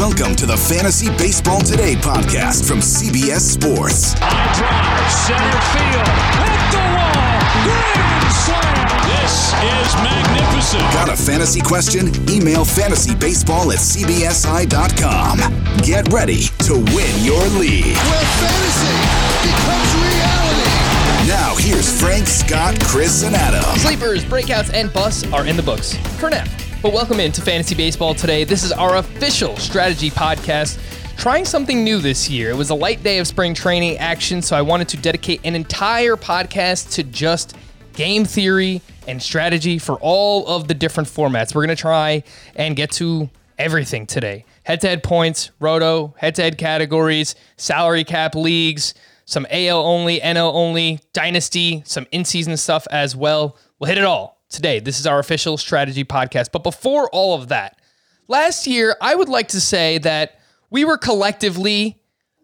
Welcome to the Fantasy Baseball Today podcast from CBS Sports. High drive, center field, hit the wall, grand slam. This is magnificent. Got a fantasy question? Email fantasybaseball at cbsi.com. Get ready to win your league. where fantasy becomes reality. Now, here's Frank, Scott, Chris, and Adam. Sleepers, breakouts, and busts are in the books for now. But welcome into Fantasy Baseball today. This is our official strategy podcast. Trying something new this year. It was a light day of spring training action, so I wanted to dedicate an entire podcast to just game theory and strategy for all of the different formats. We're going to try and get to everything today head to head points, roto, head to head categories, salary cap leagues, some AL only, NL only, dynasty, some in season stuff as well. We'll hit it all today. This is our official strategy podcast. But before all of that, last year, I would like to say that we were collectively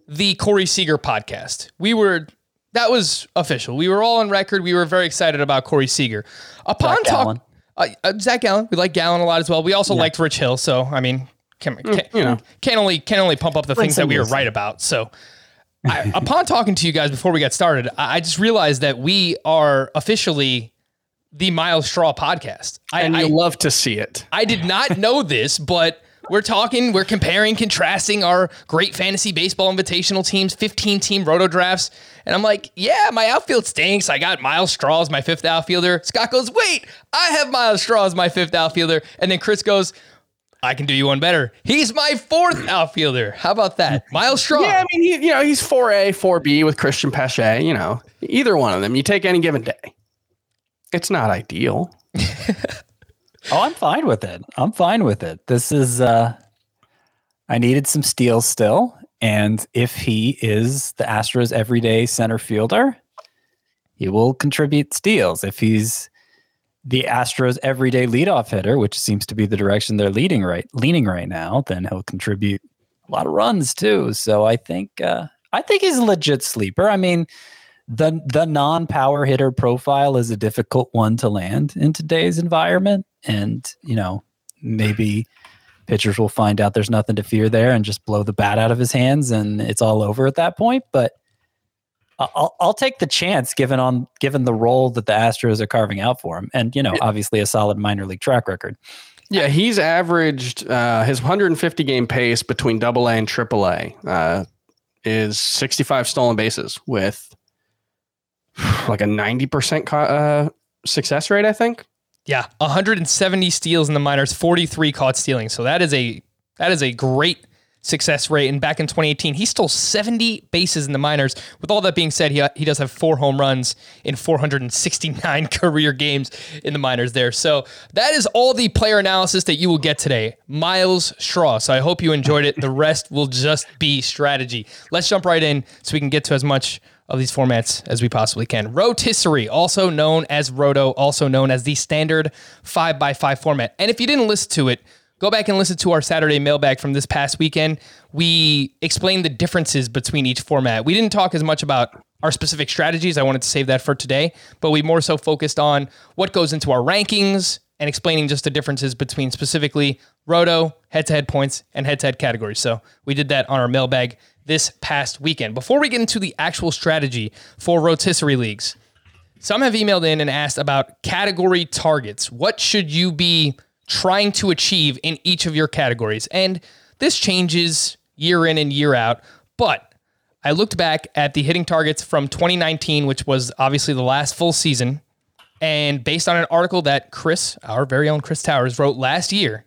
the Corey Seager podcast. We were, that was official. We were all on record. We were very excited about Corey Seager. Upon Zach Gallen. talk, uh, uh, Zach Gallen, we like Gallen a lot as well. We also liked Rich Hill. So, I mean, can, can, you know. can only can only pump up the things that we were right about. So, I, upon talking to you guys before we got started, I, I just realized that we are officially the Myles Straw podcast. I, and I, you love to see it. I did not know this, but we're talking, we're comparing, contrasting our great fantasy baseball invitational teams, 15 team roto drafts. And I'm like, yeah, my outfield stinks. I got Myles Straw as my fifth outfielder. Scott goes, wait, I have Myles Straw as my fifth outfielder. And then Chris goes, I can do you one better. He's my fourth outfielder. How about that? Myles Straw. Yeah, I mean, he, you know, he's 4A, 4B with Cristian Pache. You know, either one of them. You take any given day. It's not ideal. Oh, I'm fine with it. I'm fine with it. This is uh I needed some steals still. And if he is the Astros everyday center fielder, he will contribute steals. If he's the Astros everyday leadoff hitter, which seems to be the direction they're leading right leaning right now, then he'll contribute a lot of runs too. So I think uh I think he's a legit sleeper. I mean, the the non-power hitter profile is a difficult one to land in today's environment. And you know maybe pitchers will find out there's nothing to fear there and just blow the bat out of his hands and it's all over at that point. But I'll, I'll take the chance given on given the role that the Astros are carving out for him. And you know obviously a solid minor league track record. Yeah, he's averaged uh, his 150 game pace between Double A and Triple A uh, is 65 stolen bases with like a 90% co- uh, success rate, I think. Yeah, 170 steals in the minors, 43 caught stealing. So that is a that is a great success rate. And back in 2018, he stole 70 bases in the minors. With all that being said, he he does have four home runs in 469 career games in the minors there. So that is all the player analysis that you will get today. Myles Straw. So I hope you enjoyed it. The rest will just be strategy. Let's jump right in so we can get to as much of these formats as we possibly can. Rotisserie, also known as Roto, also known as the standard 5x5 format. And if you didn't listen to it, go back and listen to our Saturday mailbag from this past weekend. We explained the differences between each format. We didn't talk as much about our specific strategies. I wanted to save that for today, but we more so focused on what goes into our rankings and explaining just the differences between specifically Roto, head to head points, and head to head categories. So we did that on our mailbag this past weekend. Before we get into the actual strategy for rotisserie leagues, some have emailed in and asked about category targets. What should you be trying to achieve in each of your categories? And this changes year in and year out, but I looked back at the hitting targets from 2019, which was obviously the last full season, and based on an article that Chris, our very own Chris Towers, wrote last year,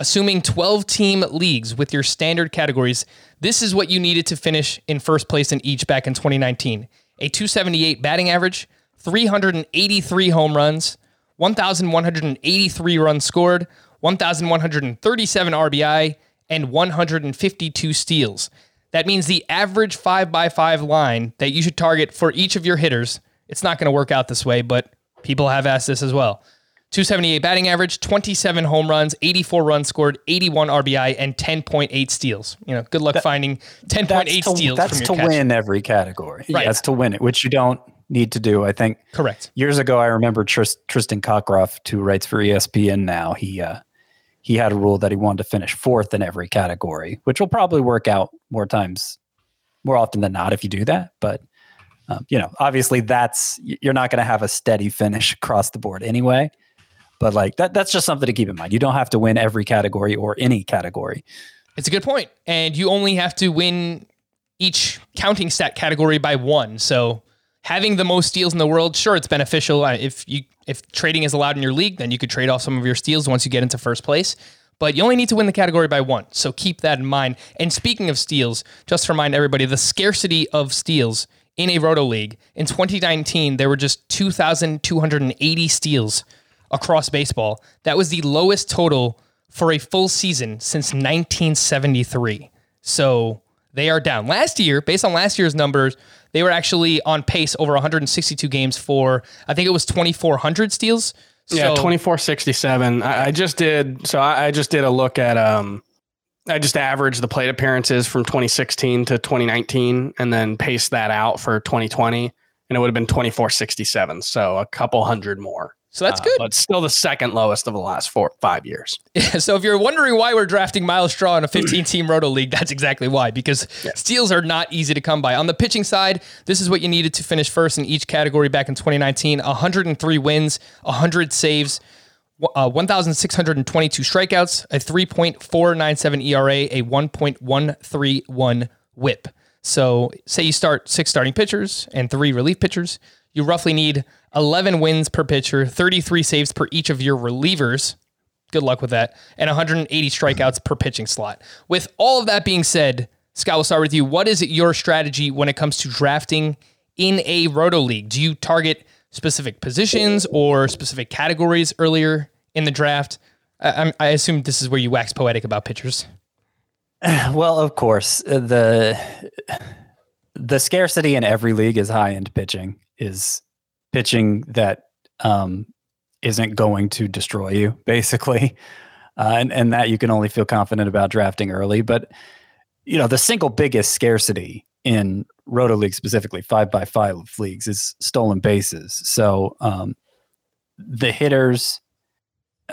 assuming 12 team leagues with your standard categories, this is what you needed to finish in first place in each back in 2019 a 278 batting average, 383 home runs, 1,183 runs scored, 1,137 RBI, and 152 steals. That means the average 5 by 5 line that you should target for each of your hitters. It's not going to work out this way, but people have asked this as well. 278 batting average, 27 home runs, 84 runs scored, 81 RBI, and 10.8 steals. You know, good luck finding 10.8 that's to, steals that's to catch. win every category Right. that's to win it which you don't need to do i think Correct. years ago, I remember Tris- Tristan Cockcroft, who writes for ESPN now. He uh, he had a rule that he wanted to finish fourth in every category, which will probably work out more times, more often than not if you do that. But um, you know, obviously, that's you're not going to have a steady finish across the board anyway. But like that, that's just something to keep in mind. You don't have to win every category or any category. It's a good point, and you only have to win each counting stat category by one. So having the most steals in the world, sure, it's beneficial. Uh, If you if trading is allowed in your league, then you could trade off some of your steals once you get into first place. But you only need to win the category by one. So keep that in mind. And speaking of steals, just to remind everybody, the scarcity of steals in a roto league in 2019, there were just 2,280 steals across baseball. That was the lowest total for a full season since 1973. So they are down. Last year, based on last year's numbers, they were actually on pace over 162 games for, I think it was 2,400 steals. Yeah, four sixty seven. I, I just did so I, I just did a look at um I just averaged the plate appearances from 2016 to 2019 and then paste that out for 2020 and it would have been 2467 so a couple hundred more So that's Uh, good. but still the second lowest of the last four five years Yeah, so if you're wondering why we're drafting Myles Straw in a 15 team roto league, that's exactly why, because steals are not easy to come by. On the pitching side, this is what you needed to finish first in each category back in 2019 103 wins, 100 saves. Uh, 1,622 strikeouts, a 3.497 ERA, a 1.131 whip. So, say you start six starting pitchers and three relief pitchers, you roughly need 11 wins per pitcher, 33 saves per each of your relievers. Good luck with that. And 180 strikeouts per pitching slot. With all of that being said, Scott, we'll start with you. What is your strategy when it comes to drafting in a roto league? Do you target specific positions or specific categories earlier in the draft? I, I'm- assume this is where you wax poetic about pitchers. Well, of course, uh, the the scarcity in every league is high end pitching is pitching that um, isn't going to destroy you, basically, uh, and and that you can only feel confident about drafting early. But you know, the single biggest scarcity in roto league specifically five by five leagues is stolen bases. So um, the hitters.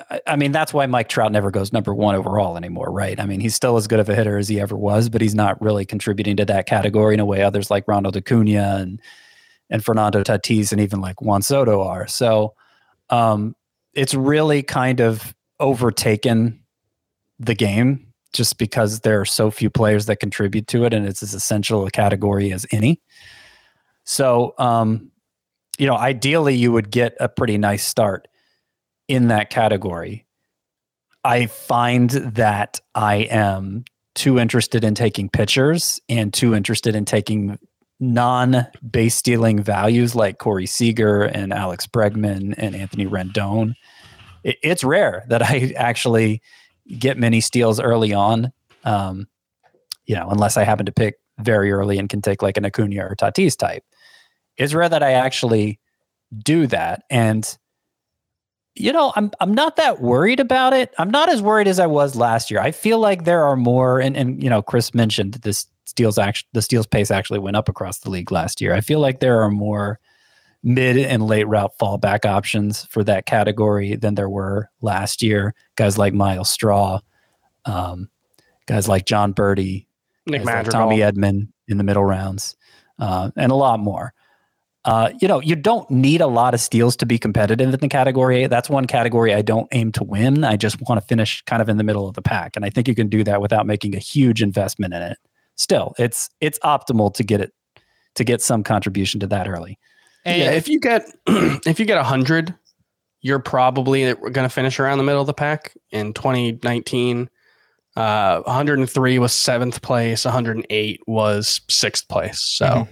I- I mean, that's why Mike Trout never goes number one overall anymore, right? I mean, he's still as good of a hitter as he ever was, but he's not really contributing to that category in a way others like Ronald Acuna and and Fernando Tatis and even like Juan Soto are. So um, it's really kind of overtaken the game just because there are so few players that contribute to it, and it's as essential a category as any. So, um, you know, ideally, you would get a pretty nice start in that category. I find that I am too interested in taking pitchers and too interested in taking non base stealing values like Corey Seager and Alex Bregman and Anthony Rendon. It, it's rare that I actually get many steals early on. Um, you know, unless I happen to pick very early and can take like an Acuna or Tatis type. It's rare that I actually do that. And you know, I'm I'm not that worried about it. I'm not as worried as I was last year. I feel like there are more, and and you know, Chris mentioned this steals act the steals pace actually went up across the league last year. I feel like there are more mid and late route fallback options for that category than there were last year. Guys like Myles Straw, um, guys like Jon Berti, nick like Tommy Edman in the middle rounds, uh, and a lot more. Uh, you know, you don't need a lot of steals to be competitive in the category. That's one category I don't aim to win. I just want to finish kind of in the middle of the pack, and I think you can do that without making a huge investment in it. Still, it's it's optimal to get it to get some contribution to that early. And yeah, if you get if you get hundred, you're probably going to finish around the middle of the pack. In 2019, uh, 103 was seventh place, 108 was sixth place. So Mhm.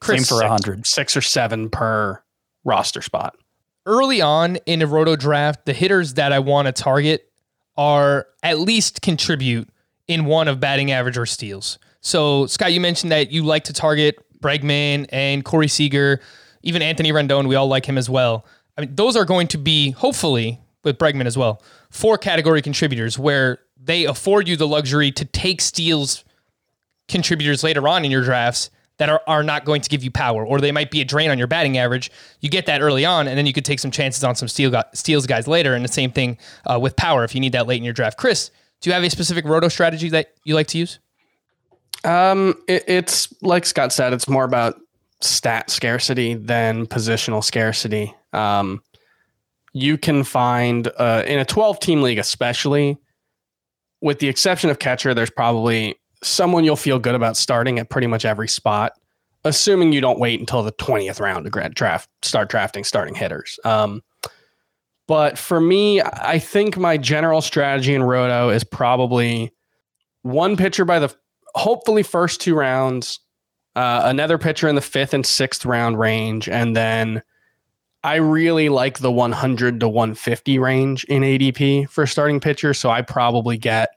Chris, Same for a hundred. six or seven per roster spot. early on in a roto draft, the hitters that I want to target are at least contribute in one of batting average or steals. So, Scott, you mentioned that you like to target Bregman and Corey Seager, even Anthony Rendon. We all like him as well. I mean, those are going to be hopefully with Bregman as well, four category contributors where they afford you the luxury to take steals contributors later on in your drafts that are, are not going to give you power, or they might be a drain on your batting average. You get that early on, and then you could take some chances on some steal steals guys later. And the same thing uh, with power if you need that late in your draft. Chris, do you have a specific roto strategy that you like to use? Um, it, it's like Scott said, it's more about stat scarcity than positional scarcity. Um, you can find uh, in a 12 team league, especially with the exception of catcher, there's probably someone you'll feel good about starting at pretty much every spot, assuming you don't wait until the 20th round to grad draft, start drafting starting hitters. Um, but for me, I think my general strategy in Roto is probably one pitcher by the hopefully first two rounds, uh, another pitcher in the fifth and sixth round range, and then I really like the 100 to 150 range in ADP for starting pitcher. So I probably get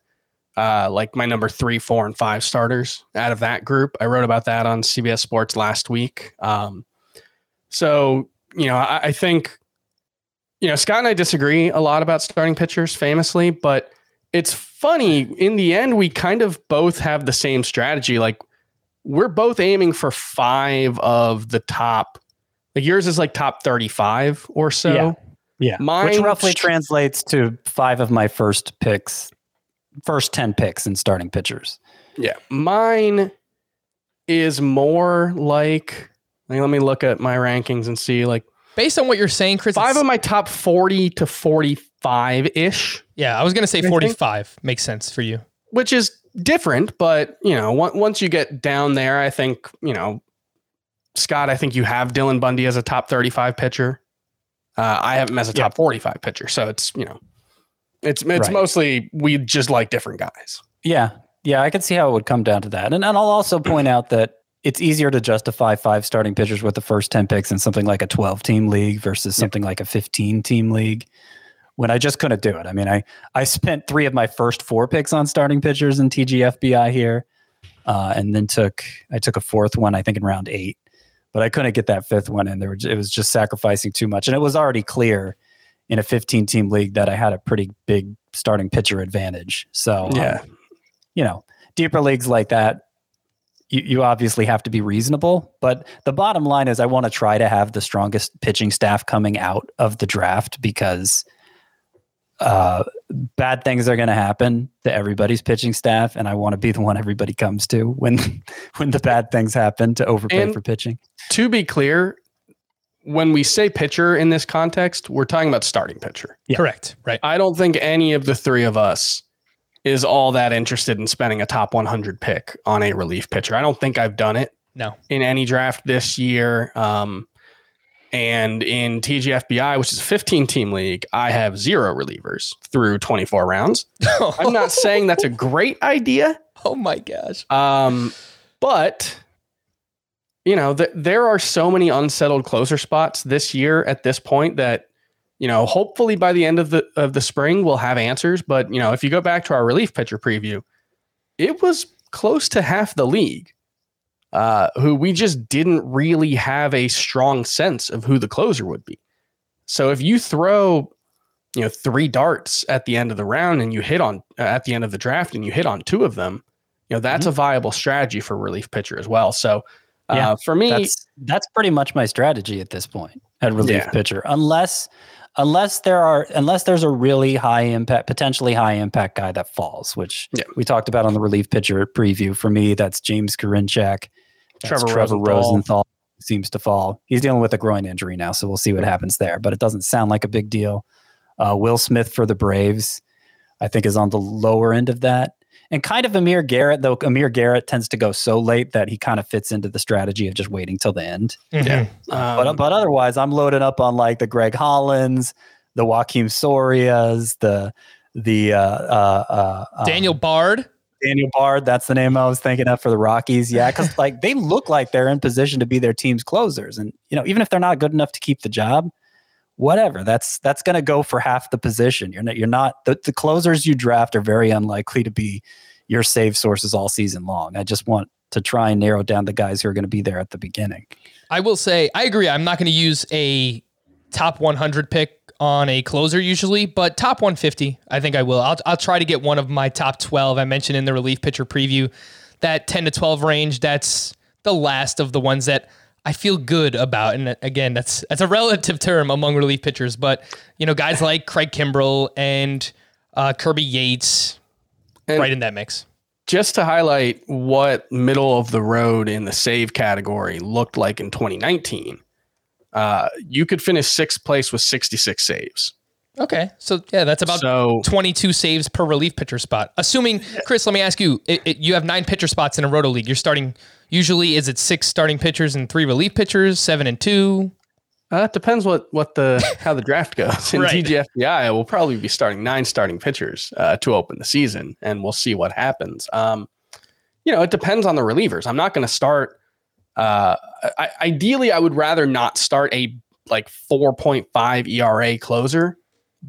uh, like my number three, four, and five starters out of that group. I wrote about that on CBS Sports last week. Um, so, you know, I, I think, you know, Scott and I disagree a lot about starting pitchers famously, but it's funny. In the end, we kind of both have the same strategy. Like, we're both aiming for five of the top like yours is like top 35 or so. Yeah. Yeah. Mine Which roughly translates to five of my first picks, first 10 picks in starting pitchers. Yeah. Mine is more like, like let me look at my rankings and see like Based on what you're saying, Chris, five it's- of my top 40 to 45 ish, yeah, I was going to say think- 45 makes sense for you. which is different. But, you know, on- once you get down there, I think, you know, Scott, I think you have Dylan Bundy as a top 35 pitcher. Uh, I have him as a Yeah. top 45 pitcher. So it's, you know, it's, it's Right. mostly we just like different guys. Yeah. Yeah. I could see how it would come down to that. And, and I'll also point out that it's easier to justify five starting pitchers with the first 10 picks in something like a 12 team league versus something like a 15 team league when I just couldn't do it. I mean, I, I spent three of my first four picks on starting pitchers in TGFBI here. Uh, and then took, I took a fourth one, I think in round eight, but I couldn't get that fifth one in there. It was just sacrificing too much. And it was already clear in a 15 team league that I had a pretty big starting pitcher advantage. So, um, Yeah. you know, deeper leagues like that, you, you obviously have to be reasonable. But the bottom line is, I want to try to have the strongest pitching staff coming out of the draft because uh, bad things are going to happen to everybody's pitching staff, and I want to be the one everybody comes to when when the bad things happen to overpay And- for pitching. to be clear, when we say pitcher in this context, we're talking about starting pitcher. Yeah. Correct. Right. I don't think any of the three of us is all that interested in spending a top 100 pick on a relief pitcher. I don't think I've done it No. in any draft this year. Um, and in TGFBI, which is a 15 team league, I have zero relievers through 24 rounds. I'm not saying that's a great idea. oh my gosh. Um, but you know, th- there are so many unsettled closer spots this year at this point that you know, hopefully by the end of the of the spring we'll have answers. But you know, if you go back to our relief pitcher preview, it was close to half the league uh, who we just didn't really have a strong sense of who the closer would be. So if you throw, you know, three darts at the end of the round and you hit on uh, at the end of the draft and you hit on two of them, you know, that's a viable strategy for relief pitcher as well. So uh, Yeah, for me, That's that's pretty much my strategy at this point at relief Yeah. pitcher, unless unless there are unless there's a really high impact, potentially high impact guy that falls, which Yeah. we talked about on the relief pitcher preview. For me, that's James Karinchak. Trevor Trevor Rosenthal. Rosenthal seems to fall. He's dealing with a groin injury now, so we'll see what happens there. But it doesn't sound like a big deal. Uh, Will Smith for the Braves, I think, is on the lower end of that. And kind of Amir Garrett, though Amir Garrett tends to go so late that he kind of fits into the strategy of just waiting till the end. Mhm. but um, but otherwise, I'm loaded up on like the Greg Hollands, the Joakim Sorias, the the uh, uh, uh, um, Daniel Bard. Daniel Bard. That's the name I was thinking of for the Rockies. Yeah, because like they look like they're in position to be their team's closers, and you know even if they're not good enough to keep the job, whatever. That's that's going to go for half the position. You're not you're not the, the closers you draft are very unlikely to be your save sources all season long. I just want to try and narrow down the guys who are going to be there at the beginning. I will say, I agree. I'm not going to use a top 100 pick on a closer usually, but top 150, I think I will. I'll, I'll try to get one of my top 12. I mentioned in the relief pitcher preview that 10 to 12 range. That's the last of the ones that I feel good about. And again, that's that's a relative term among relief pitchers, but you know, guys like Craig Kimbrel and uh, Kirby Yates, And- right in that mix. just to highlight what middle of the road in the save category looked like in 2019, uh, you could finish sixth place with 66 saves. Okay, so yeah, that's about So 22 saves per relief pitcher spot. Assuming, Chris, let me ask you: it, it- you have nine pitcher spots in a roto league. You're starting. Usually, is it six starting pitchers and three relief pitchers, seven and two? uh, it depends what what the how the draft goes. In Right. TGFBI, we'll probably be starting nine starting pitchers uh, to open the season, and we'll see what happens. Um, you know, it depends on the relievers. I'm not going to start. Uh, I, ideally, I would rather not start a like 4.5 ERA closer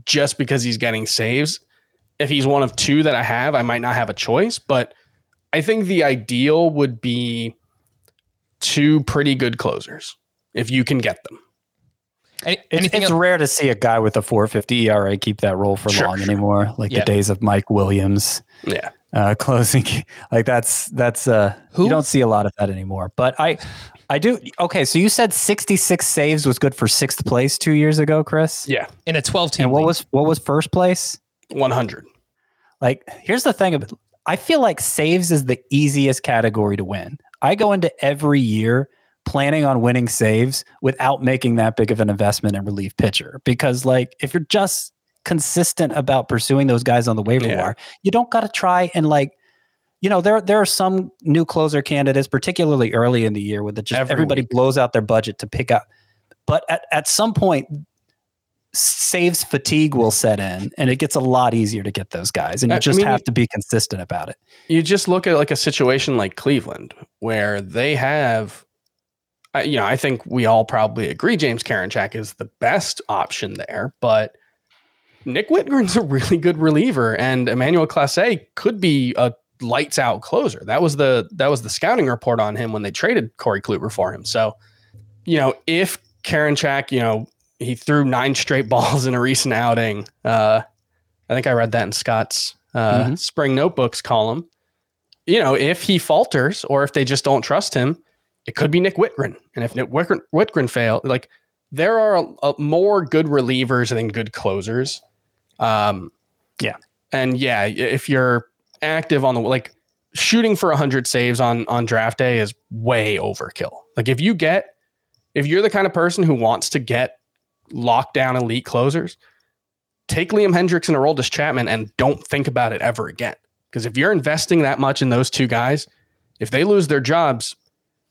just because he's getting saves. If he's one of two that I have, I might not have a choice. But I think the ideal would be two pretty good closers if you can get them. Any, It's, it's else? rare to see a guy with a 450 ERA keep that role for Sure, long sure. anymore. Like Yeah. the days of Mike Williams Yeah. uh, closing. Like that's that's uh Who? you don't see a lot of that anymore. But I I do okay. So you said 66 saves was good for sixth place two years ago, Chris. Yeah. in a 12 team. And what league. was what was first place? 100. Like, here's the thing about I feel like saves is the easiest category to win. I go into every year planning on winning saves without making that big of an investment in relief pitcher because like if you're just consistent about pursuing those guys on the waiver Yeah. wire, you don't got to try and like you know there there are some new closer candidates particularly early in the year where the just Every everybody week. blows out their budget to pick up but at, at some point saves fatigue will set in and it gets a lot easier to get those guys and I- you I just mean, have to be consistent about it You just look at like a situation like Cleveland where they have, you know, I think we all probably agree James Karinchak is the best option there, but Nick Wittgren's a really good reliever and Emmanuel Clase could be a lights out closer. That was the that was the scouting report on him when they traded Corey Kluber for him. So, you know, if Karinchak, you know, he threw nine straight balls in a recent outing. Uh, I think I read that in Scott's uh, Mhm. spring notebooks column. You know, if he falters or if they just don't trust him, it could be Nick Wittgren. And if Nick Wittgren, Wittgren fail, like there are a, a more good relievers than good closers. Um, Yeah. and yeah, if you're active on the like shooting for 100 saves on on draft day is way overkill. Like if you get if you're the kind of person who wants to get lockdown elite closers, take Liam Hendriks and Aroldis Chapman and don't think about it ever again. Because if you're investing that much in those two guys, if they lose their jobs,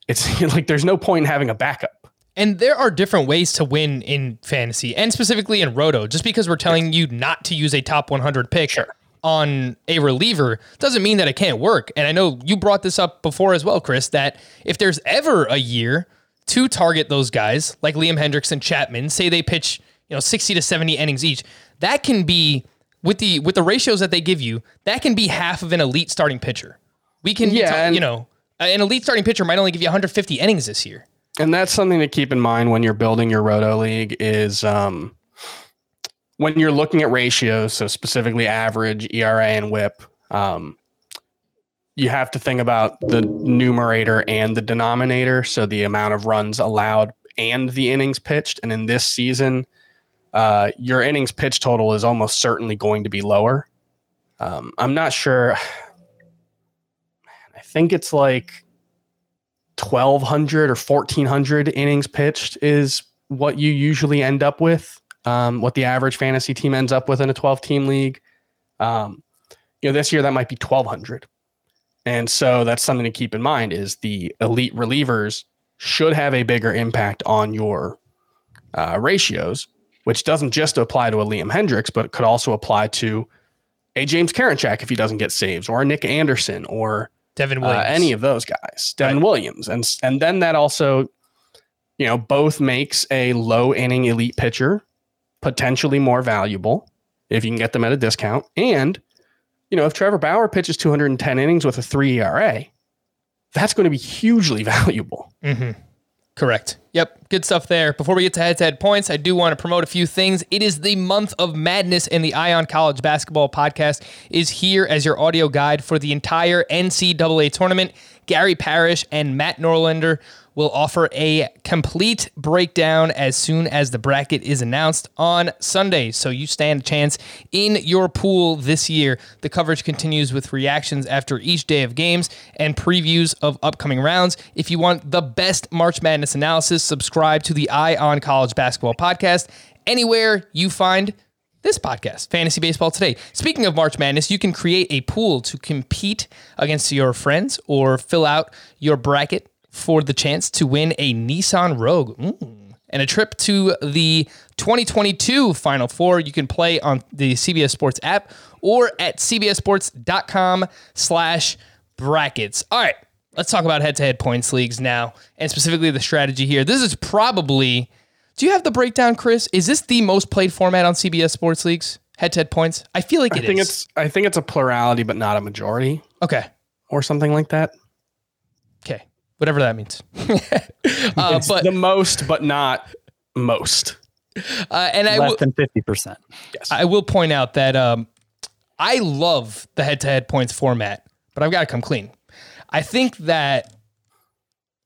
it's like there's no point in having a backup. And there are different ways to win in fantasy and specifically in roto. Just because we're telling you not to use a top 100 pick on a reliever doesn't mean that it can't work. And I know you brought this up before as well, Chris, that if there's ever a year to target those guys like Liam Hendriks and Chapman, say they pitch, you know, 60 to 70 innings each, that can be with the with the ratios that they give you, that can be half of an elite starting pitcher. We can, Yeah, you know, an elite starting pitcher might only give you 150 innings this year. And that's something to keep in mind when you're building your roto league is um, when you're looking at ratios, so specifically average, ERA, and WHIP. Um, you have to think about the numerator and the denominator, so the amount of runs allowed and the innings pitched. And in this season, uh, your innings pitch total is almost certainly going to be lower. Um, I'm not sure. I think it's like 1200 or 1400 innings pitched is what you usually end up with um, what the average fantasy team ends up with in a 12 team league um, you know this year that might be 1200 and so that's something to keep in mind is the elite relievers should have a bigger impact on your uh, ratios which doesn't just apply to a liam hendriks but could also apply to a james karinchak if he doesn't get saves or a nick anderson or Devin uh, Williams. any of those guys, Devin Williams, and and then that also, you know, both makes a low inning elite pitcher potentially more valuable if you can get them at a discount. And you know, if Trevor Bauer pitches 210 innings with a three ERA, that's going to be hugely valuable. Mm-hmm. Correct. Yep. Good stuff there. Before we get to head to head points, I do want to promote a few things. It is the month of madness, and the Eye on College Basketball Podcast is here as your audio guide for the entire NCAA tournament. Gary Parrish and Matt Norlander will offer a complete breakdown as soon as the bracket is announced on Sunday. So you stand a chance in your pool this year. The coverage continues with reactions after each day of games and previews of upcoming rounds. If you want the best March Madness analysis, subscribe to the Eye on College Basketball podcast anywhere you find this podcast, Fantasy Baseball Today. Speaking of March Madness, you can create a pool to compete against your friends or fill out your bracket for the chance to win a Nissan Rogue. Mm. And a trip to the 2022 Final Four. You can play on the CBS Sports app or at cbssports.com slash brackets. All right, let's talk about head-to-head points leagues now, and specifically the strategy here. This is probably – do you have the breakdown, Chris? Is this the most played format on CBS Sports Leagues? Head to head points? I feel like I it think is. it's I think it's a plurality, but not a majority, okay. or something like that. Okay. Whatever that means. uh, It's but the most, but not most. uh, and I Less will than 50%. I will point out that um, I love the head to head points format, but I've got to come clean. I think that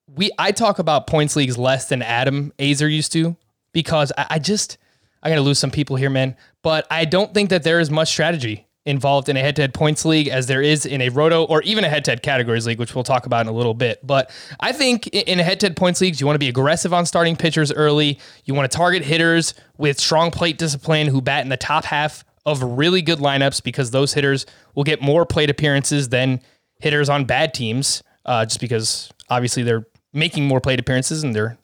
we I talk about points leagues less than Adam Aizer used to because I, I just I'm gonna lose some people here, man. But I don't think that there is much strategy involved in a head-to-head points league as there is in a roto or even a head-to-head categories league, which we'll talk about in a little bit. But I think in a head-to-head points leagues, you want to be aggressive on starting pitchers early. You want to target hitters with strong plate discipline who bat in the top half of really good lineups because those hitters will get more plate appearances than hitters on bad teams, uh, just because obviously they're making more plate appearances and they're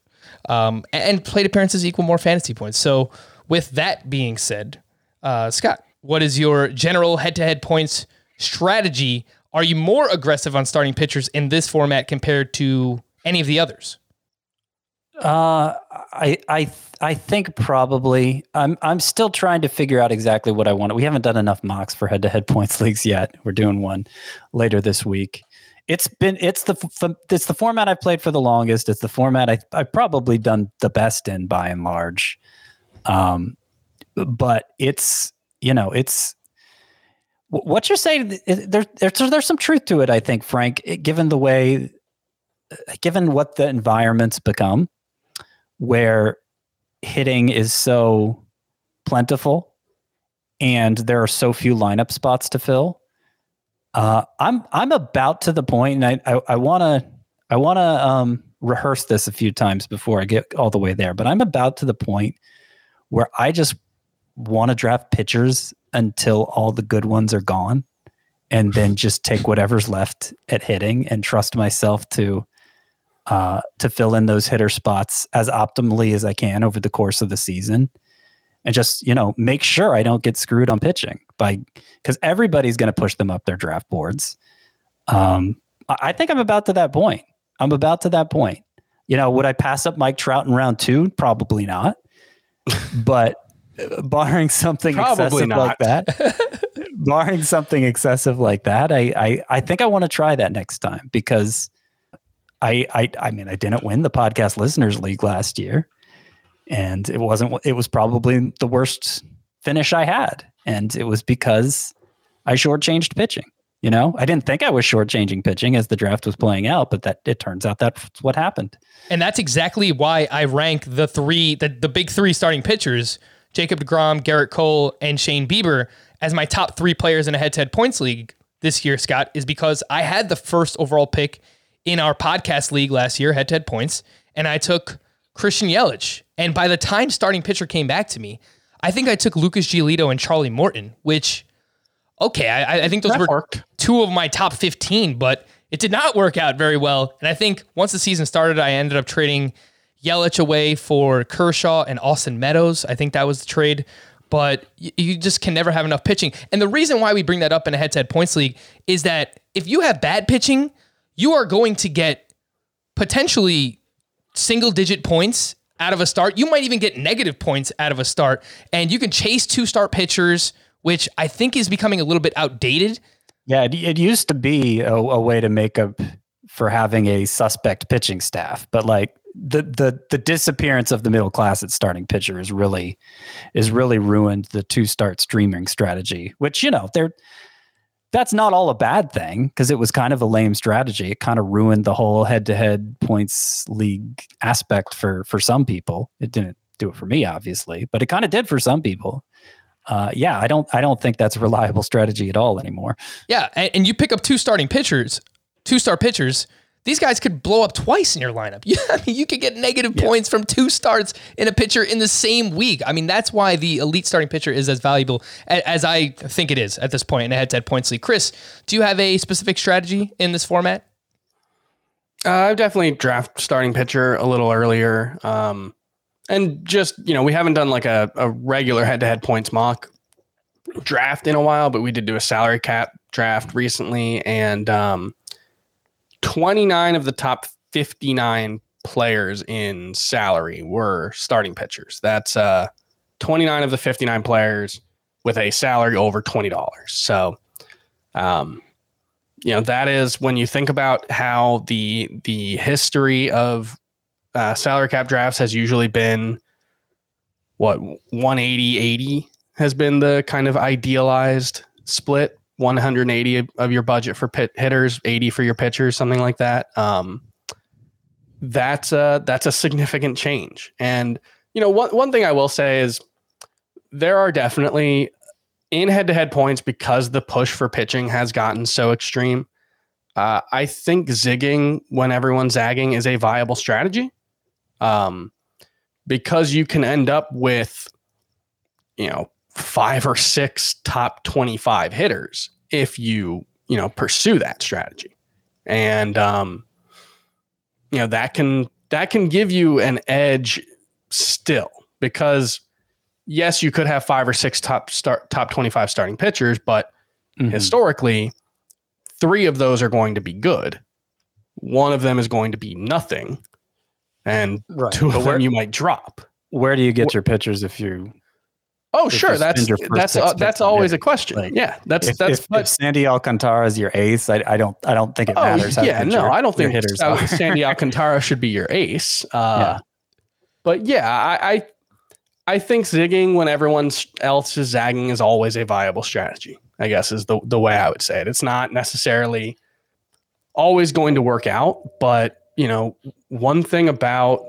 um, and plate appearances equal more fantasy points. So with that being said, uh, Scott, what is your general head-to-head points strategy? Are you more aggressive on starting pitchers in this format compared to any of the others? Uh, I I I think probably. I'm I'm still trying to figure out exactly what I want. We haven't done enough mocks for head-to-head points leagues yet. We're doing one later this week. It's been it's the it's the format I've played for the longest. It's the format I I've probably done the best in by and large. Um, but it's you know it's what you're saying. There, there's there's some truth to it. I think, Frank, given the way, given what the environment's become where hitting is so plentiful and there are so few lineup spots to fill. Uh, I'm I'm about to the point, and I I want to I want to um, rehearse this a few times before I get all the way there. But I'm about to the point where I just want to draft pitchers until all the good ones are gone, and then just take whatever's left at hitting and trust myself to uh, to fill in those hitter spots as optimally as I can over the course of the season, and just you know make sure I don't get screwed on pitching by because everybody's going to push them up their draft boards. Um, I think I'm about to that point. I'm about to that point. You know, would I pass up Mike Trout in round two? Probably not. but barring something Probably excessive not. like that, barring something excessive like that, I I, I think I want to try that next time because I, I I mean I didn't win the podcast listeners league last year, and it wasn't it was probably the worst finish I had, and it was because I shortchanged pitching. You know, I didn't think I was shortchanging pitching as the draft was playing out, but that it turns out that's what happened. And that's exactly why I rank the three, the, the big three starting pitchers, Jacob DeGrom, Gerrit Cole, and Shane Bieber, as my top three players in a head to head points league this year, Scott, is because I had the first overall pick in our podcast league last year, head to head points, and I took Christian Yelich. And by the time starting pitcher came back to me, I think I took Lucas Giolito and Charlie Morton, which, okay, I, I think those That were worked. two of my top 15, but it did not work out very well. And I think once the season started, I ended up trading Yelich away for Kershaw and Austin Meadows. I think that was the trade. But you just can never have enough pitching. And the reason why we bring that up in a head to head points league is that if you have bad pitching, you are going to get potentially single digit points out of a start. You might even get negative points out of a start. And you can chase two start pitchers, which I think is becoming a little bit outdated. Yeah, it, it used to be a, a way to make up for having a suspect pitching staff, but like the the the disappearance of the middle class at starting pitcher is really is really ruined the two start streaming strategy. Which you know they're that's not all a bad thing because it was kind of a lame strategy. It kind of ruined the whole head-to-head points league aspect for for some people. It didn't do it for me, obviously, but it kind of did for some people. Uh, yeah, I don't I don't think that's a reliable strategy at all anymore. Yeah, and, and you pick up two starting pitchers, two star pitchers. These guys could blow up twice in your lineup. You, I mean, you could get negative Yeah. points from two starts in a pitcher in the same week. I mean, that's why the elite starting pitcher is as valuable a- as I think it is at this point in a head-to-head points league. Chris, do you have a specific strategy in this format? Uh, I definitely draft starting pitcher a little earlier. Um, and just, you know, we haven't done like a, a regular head to head points mock draft in a while, but we did do a salary cap draft recently. And um, 29 of the top 59 players in salary were starting pitchers. That's uh, 29 of the 59 players with a salary over $20. So, um, you know that is when you think about how the the history of uh, salary cap drafts has usually been what 180 80 has been the kind of idealized split 180 of- your budget for pit hitters 80 for your pitchers something like that. Um that's a that's a significant change. And you know one, one thing i will say is there are definitely in head-to-head points because the push for pitching has gotten so extreme. Uh, I think zigging when everyone's zagging is a viable strategy, um, because you can end up with, you know, five or six top twenty-five hitters if you you know pursue that strategy, and um, you know that can that can give you an edge still because yes, you could have five or six top start top 25 starting pitchers, but Mhm. historically, three of those are going to be good. One of them is going to be nothing. And Right. two But of where, them you might drop. where do you get your pitchers if you Oh, sure. That's spend your first that's uh, that's always a question. like, yeah, that's if, that's if, but if Sandy Alcantara is your ace, I, I don't I don't think it oh matters. how yeah, no, your- I don't think hitters. Sandy Alcantara should be your ace. Uh, Yeah. But yeah, I, I I think zigging when everyone else is zagging is always a viable strategy. I guess is the the way I would say it. It's not necessarily always going to work out, but you know, one thing about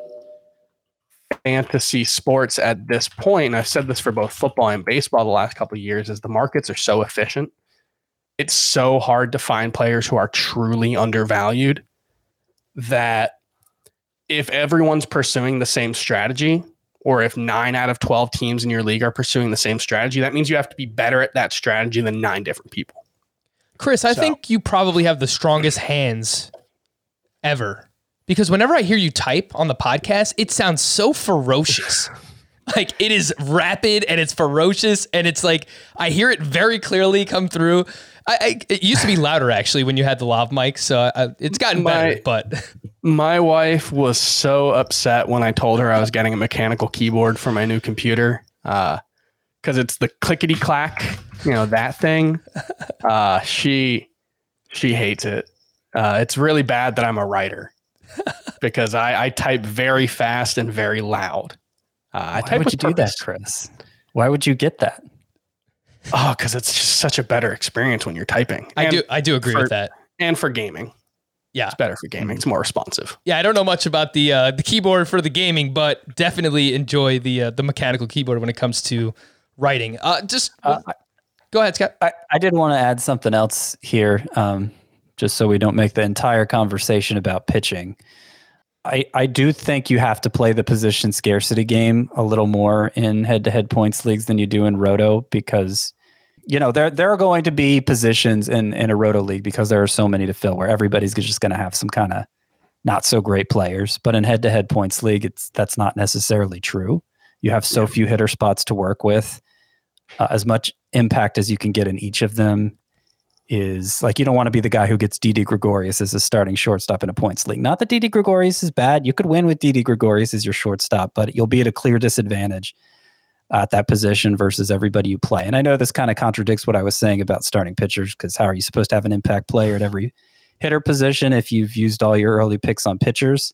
fantasy sports at this point, and I've said this for both football and baseball the last couple of years, is the markets are so efficient. It's so hard to find players who are truly undervalued that if everyone's pursuing the same strategy, or if nine out of 12 teams in your league are pursuing the same strategy, that means you have to be better at that strategy than nine different people. Chris, I So- think you probably have the strongest hands ever. Because whenever I hear you type on the podcast, it sounds so ferocious. like it is rapid and it's ferocious and it's like I hear it very clearly come through. I, I it used to be louder actually when you had the lav mic, so I, it's gotten better. But My wife was so upset when I told her I was getting a mechanical keyboard for my new computer because it's the clickety clack, you know that thing. Uh, she she hates it. Uh, it's really bad that I'm a writer because I, I type very fast and very loud. Uh, I Why type would with you do that. Chris? Why would you get that? Oh, because it's just such a better experience when you're typing. I And- do I do agree for- with that. and for gaming. Yeah. It's better for gaming. It's more responsive. Yeah, I don't know much about the uh, the keyboard for the gaming, but definitely enjoy the uh, the mechanical keyboard when it comes to writing. Uh, just Uh, go ahead, Scott. I, I did want to add something else here, um, just so we don't make the entire conversation about pitching. I, I do think you have to play the position scarcity game a little more in head to head points leagues than you do in Roto because, you know, there, there are going to be positions in, in a Roto league because there are so many to fill where everybody's just going to have some kind of not so great players. But in head to head points league, it's that's not necessarily true. You have so few hitter spots to work with. Uh, as much impact as you can get in each of them is like you don't want to be the guy who gets Didi Gregorius as a starting shortstop in a points league. Not that Didi Gregorius is bad. You could win with Didi Gregorius as your shortstop, but you'll be at a clear disadvantage at that position versus everybody you play. And I know this kind of contradicts what I was saying about starting pitchers because how are you supposed to have an impact player at every hitter position if you've used all your early picks on pitchers?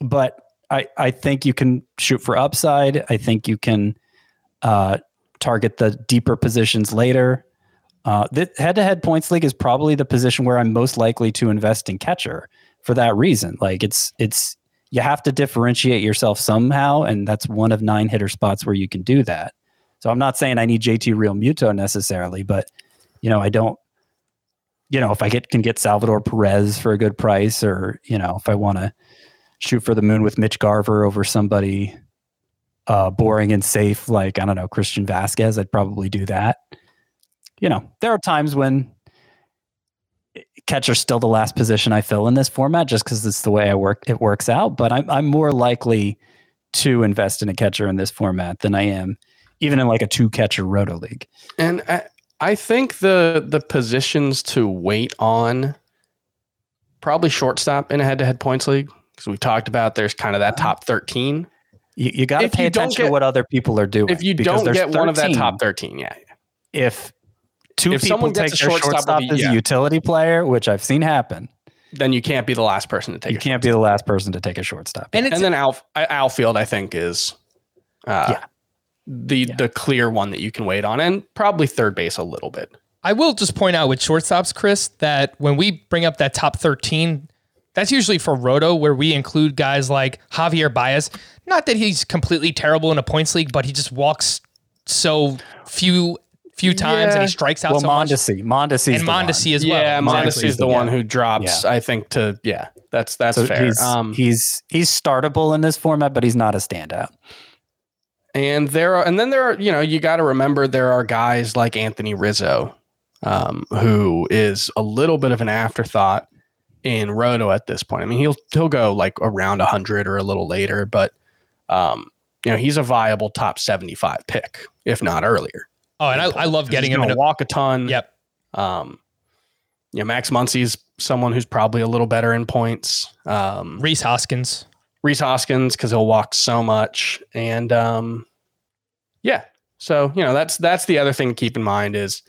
But I, I think you can shoot for upside. I think you can uh, target the deeper positions later. Uh, the head-to-head points league is probably the position where I'm most likely to invest in catcher for that reason. Like it's it's you have to differentiate yourself somehow, and that's one of nine hitter spots where you can do that. So I'm not saying I need JT Realmuto necessarily, but you know I don't. You know, if I get can get Salvador Perez for a good price, or you know, if I want to shoot for the moon with Mitch Garver over somebody uh, boring and safe like I don't know Christian Vazquez, I'd probably do that. You know, there are times when catcher's still the last position I fill in this format just because it's the way I work it works out. But I'm I'm more likely to invest in a catcher in this format than I am even in like a two catcher roto league. And I, I think the the positions to wait on probably shortstop in a head to head points league because we talked about there's kind of that uh-huh. top 13. You, you got to pay attention get- to what other people are doing. If you because don't there's get one of that top 13, yeah. if two If people someone take gets a their shortstop shortstop of as yeah. a utility player, which I've seen happen, Then you can't be the last person to take you it. can't be the last person to take a shortstop. And it's And then Al, outfield, I think, is uh, Yeah. the the clear one that you can wait on, and probably third base a little bit. I will just point out with shortstops, Chris, that when we bring up that top 13, that's usually for Roto, where we include guys like Javier Baez. Not that he's completely terrible in a points league, but he just walks so few few times and he strikes out well, so much. Mondesi, Mondesi, And Mondesi as well. yeah, Mondesi Mondesi is the yeah. one who drops. Yeah. I think to yeah, that's that's So fair. he's, Um, he's he's startable in this format, but he's not a standout. and there are, and then there are, you know, you got to remember there are guys like Anthony Rizzo, um, who is a little bit of an afterthought in Roto at this point. I mean, he'll he'll go like around hundred or a little later, but um, you know, he's a viable top seventy-five pick, if not earlier. Oh, and I, I love getting him gonna walk a ton. Yep. Um, you know, Max Muncy's someone who's probably a little better in points. Um, Rhys Hoskins. Rhys Hoskins because he'll walk so much, and um, yeah. So you know that's that's the other thing to keep in mind is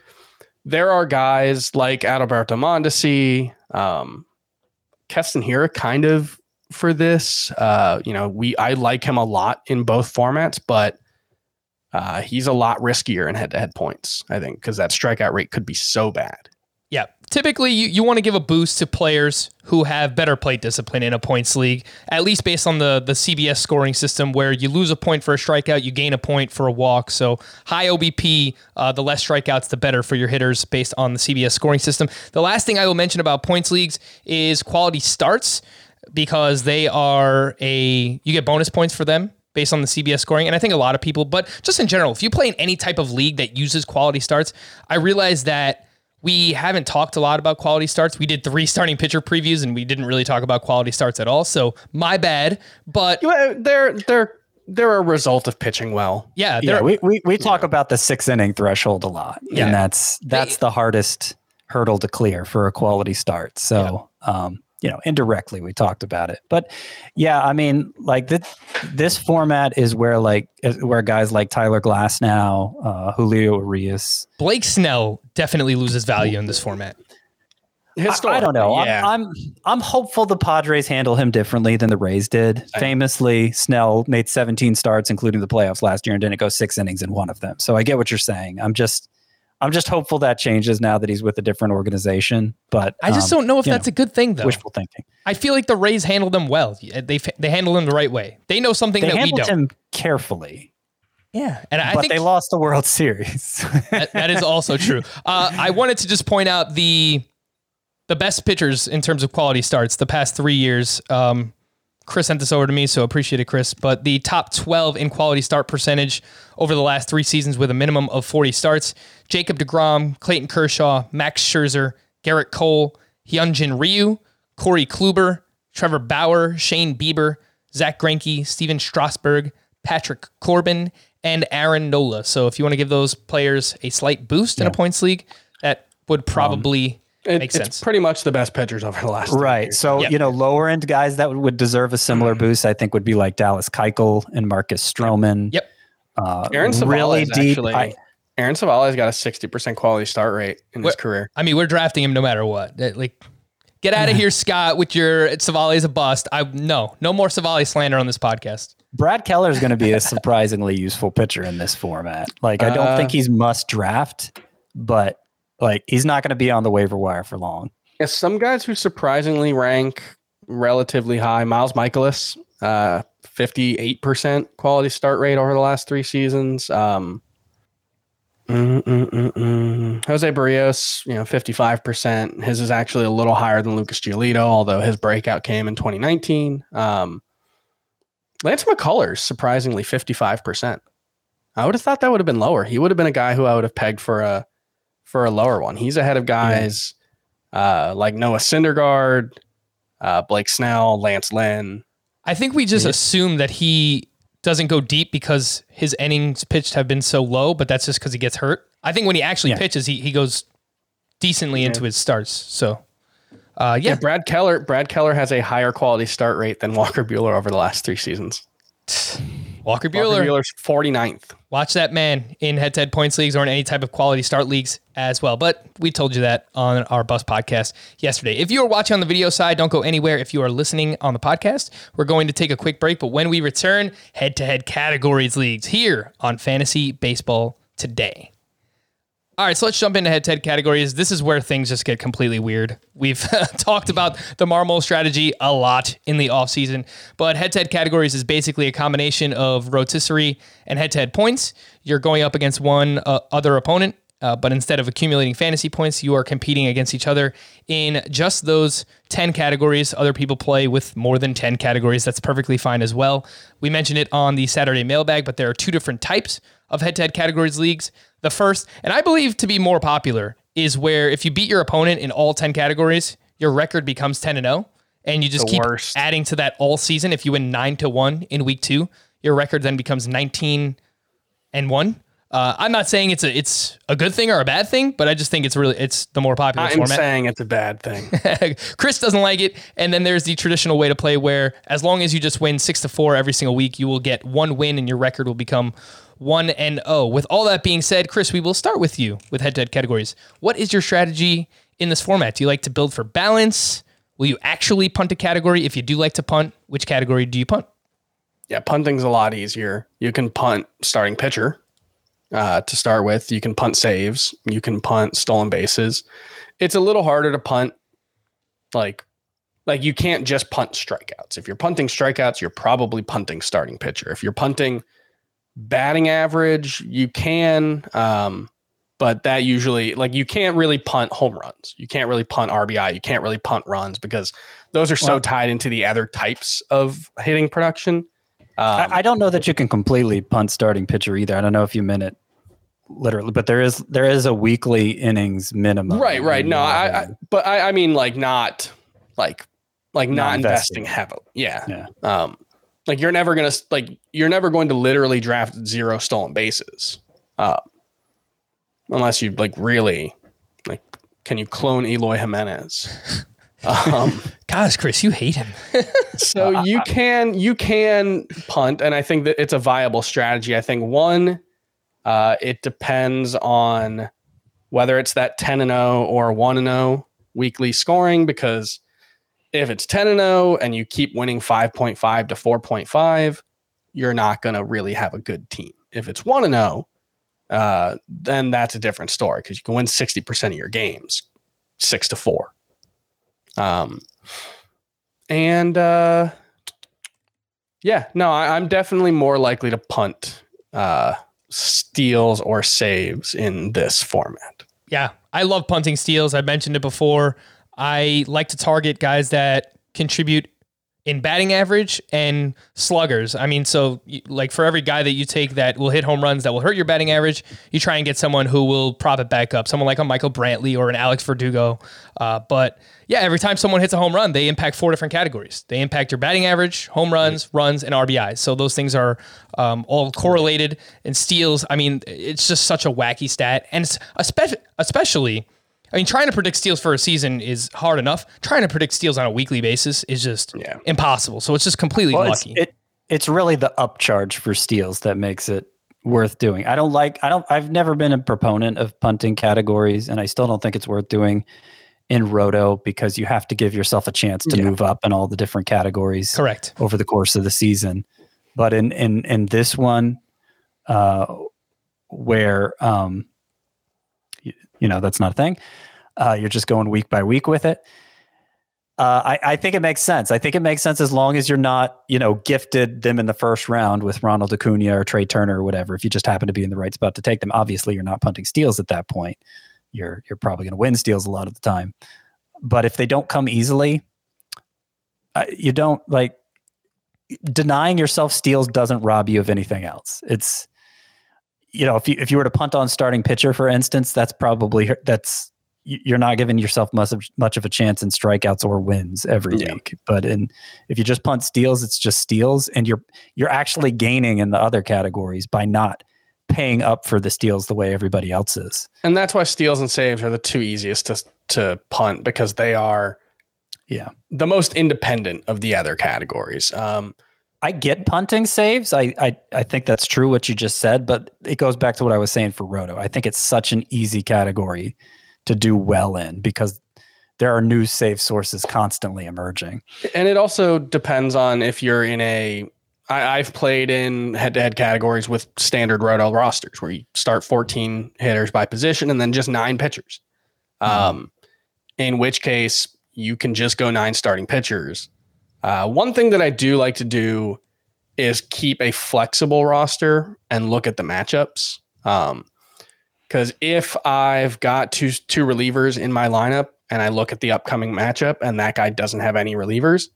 there are guys like Adalberto Mondesi, um, Keston Hiura, kind of for this. Uh, you know, we I like him a lot in both formats, but uh, he's a lot riskier in head-to-head points. I think because that strikeout rate could be so bad. Yeah. Typically, you, you want to give a boost to players who have better plate discipline in a points league, at least based on the, the CBS scoring system, where you lose a point for a strikeout, you gain a point for a walk. So, high OBP, uh, the less strikeouts, the better for your hitters based on the CBS scoring system. The last thing I will mention about points leagues is quality starts because they are a, you get bonus points for them based on the CBS scoring. And I think a lot of people, but just in general, if you play in any type of league that uses quality starts, I realize that we haven't talked a lot about quality starts. We did three starting pitcher previews and we didn't really talk about quality starts at all. So my bad. But They're they're they're a result of pitching well. yeah, Yeah, we, we, we talk about the six inning threshold a lot, Yeah. and that's that's the hardest hurdle to clear for a quality start. So, um, you know, indirectly we talked about it, but yeah, I mean, like this this format is where like is where guys like Tyler Glasnow, uh, Julio Urias. Blake Snell definitely loses value in this format. I, I don't know. I'm- I'm, I'm hopeful the Padres handle him differently than the Rays did. Famously, Snell made 17 starts, including the playoffs last year, and didn't go six innings in one of them. So I get what you're saying. I'm just I'm just hopeful that changes now that he's with a different organization. But I just um, don't know if that's a good thing, though. wishful thinking. I feel like the Rays handle them well. They they handle them the right way. They know something They that we don't. him carefully, Yeah, and I but think they lost the World Series. that, that is also true. Uh, I wanted to just point out the the best pitchers in terms of quality starts the past three years. Um, Chris sent this over to me, so appreciate it, Chris. But the top 12 in quality start percentage over the last three seasons with a minimum of 40 starts Jacob DeGrom, Clayton Kershaw, Max Scherzer, Gerrit Cole, Hyunjin Ryu, Corey Kluber, Trevor Bauer, Shane Bieber, Zack Greinke, Stephen Strasburg, Patrick Corbin, and Aaron Nola. So if you want to give those players a slight boost in a points league, that would um, probably It- make it's sense. pretty much the best pitchers over the last three right. years. So Yeah. you know, lower end guys that would deserve a similar boost, I think, would be like Dallas Keuchel and Marcus Stroman. Yep. Uh, Aaron Civale's really deep. actually. I- Aaron Civale's got a sixty percent quality start rate in his career. I mean, we're drafting him no matter what. That, Like, get out of here, Scott, with your Civale's a bust. I no, no more Savali slander on this podcast. Brad Keller is going to be a surprisingly useful pitcher in this format. Like, I don't Uh, think he's must draft, but Like he's not going to be on the waiver wire for long. Yeah, some guys who surprisingly rank relatively high. Miles Mikolas, uh, 58% quality start rate over the last three seasons. Um, mm, mm, mm. Jose Berrios, you know, 55%. His is actually a little higher than Lucas Giolito, although his breakout came in 2019. Um, Lance McCullers, surprisingly 55%. I would have thought that would have been lower. He would have been a guy who I would have pegged for a for a lower one. He's ahead of guys uh, like Noah Syndergaard, uh, Blake Snell, Lance Lynn. I think we just assume that he doesn't go deep because his innings pitched have been so low, but that's just because he gets hurt. I think when he actually Yeah. pitches, he, he goes decently into his starts. So, uh, yeah, Yeah, Brad Keller. Brad Keller has a higher quality start rate than Walker Buehler over the last three seasons. Walker Walker Buehler. Buehler's 49th. Watch that man in head to head points leagues or in any type of quality start leagues as well. But we told you that on our bus podcast yesterday. If you are watching on the video side, don't go anywhere. If you are listening on the podcast, we're going to take a quick break. But when we return, head to head categories leagues here on Fantasy Baseball today. All right, so let's jump into head to head categories. This is where things just get completely weird. We've talked about the Marmol strategy a lot in the offseason, but head to head categories is basically a combination of rotisserie and head to head points. You're going up against one uh, other opponent, uh, but instead of accumulating fantasy points, you are competing against each other in just those 10 categories. Other people play with more than 10 categories. That's perfectly fine as well. We mentioned it on the Saturday mailbag, but there are two different types of head to head categories leagues. The first, and I believe to be more popular, is where if you beat your opponent in all 10 categories, your record becomes 10 and 0. And you just The keep worst. adding to that all season. If you win 9 to 1 in week two, your record then becomes 19 and 1. Uh, I'm not saying it's a it's a good thing or a bad thing, but I just think it's really it's the more popular I'm format. saying it's a bad thing. Chris doesn't like it. And then there's the traditional way to play where as long as you just win six to four every single week, you will get one win and your record will become one and oh. With all that being said, Chris, we will start with you with head to head categories. What is your strategy in this format? Do you like to build for balance? Will you actually punt a category? If you do like to punt, which category do you punt? yeah, punting's a lot easier. You can punt starting pitcher uh, to start with. You can punt saves. You can punt stolen bases. It's a little harder to punt like like you can't just punt strikeouts. If you're punting strikeouts, you're probably punting starting pitcher. If you're punting batting average, you can um but that usually like you can't really punt home runs. You can't really punt RBI. You can't really punt runs because those are so Well- tied into the other types of hitting production. Um, I, I don't know that you can completely punt starting pitcher either. I don't know if you meant it literally, but there is there is a weekly innings minimum. right, right. No, I, I but I, I mean like not like like not, Not investing. investing. heavily. Yeah. Yeah. Um like you're never gonna like you're never going to literally draft zero stolen bases. Uh unless you like really like can you clone Eloy Jimenez? um Gosh, Chris, you hate him. so you can you can punt and i think that it's a viable strategy i think one uh, it depends on whether it's that 10 and 0 or 1 and 0 weekly scoring because if it's 10 and 0 and you keep winning 5.5 to 4.5 you're not going to really have a good team if it's 1 and 0 uh, then that's a different story because you can win 60% of your games 6 to 4 um and uh yeah no I, i'm definitely more likely to punt uh steals or saves in this format Yeah, I love punting steals. I mentioned it before. I like to target guys that contribute in batting average and sluggers. I mean, so like for every guy that you take that will hit home runs that will hurt your batting average, you try and get someone who will prop it back up. Someone like a Michael Brantley or an Alex Verdugo. Uh, but yeah, every time someone hits a home run, they impact four different categories. They impact your batting average, home runs, runs, and RBIs. So those things are um, all correlated. And steals, I mean, it's just such a wacky stat, and especially especially. I mean, trying to predict steals for a season is hard enough. Trying to predict steals on a weekly basis is just Yeah. impossible. So it's just completely Well, it's, lucky. it, it's really the upcharge for steals that makes it worth doing. I don't like, I don't, I've never been a proponent of punting categories, and I still don't think it's worth doing in Roto because you have to give yourself a chance to Yeah. move up in all the different categories Correct. over the course of the season. But in in in this one, uh, where um, you, you know that's not a thing. Uh, you're just going week by week with it. Uh, I, I think it makes sense. I think it makes sense as long as you're not, you know, gifted them in the first round with Ronald Acuna or Trea Turner or whatever. If you just happen to be in the right spot to take them, obviously you're not punting steals at that point. You're you're probably going to win steals a lot of the time. But if they don't come easily, uh, you don't like denying yourself steals doesn't rob you of anything else. It's you know if you if you were to punt on starting pitcher for instance, that's probably that's you're not giving yourself much of, much of a chance in strikeouts or wins every Yeah. week. But in if you just punt steals, it's just steals, and you're you're actually gaining in the other categories by not paying up for the steals the way everybody else is. And that's why steals and saves are the two easiest to to punt because they are Yeah. the most independent of the other categories. Um, I get punting saves. I, I I think that's true what you just said, but it goes back to what I was saying for Roto. I think it's such an easy category to do well in because there are new safe sources constantly emerging. and it also depends on if you're in a. I, I've played in head-to-head categories with standard roto rosters where you start 14 hitters by position and then just nine pitchers. Um, in which case you can just go nine starting pitchers. Uh, one thing that I do like to do is keep a flexible roster and look at the matchups. Um, because if I've got two two relievers in my lineup and I look at the upcoming matchup and that guy doesn't have any relievers,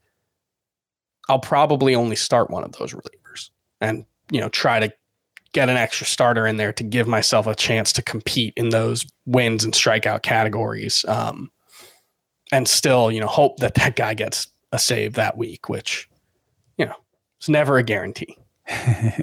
I'll probably only start one of those relievers and you know try to get an extra starter in there to give myself a chance to compete in those wins and strikeout categories. Um, and still, you know, hope that that guy gets a save that week, which, you know, it's never a guarantee.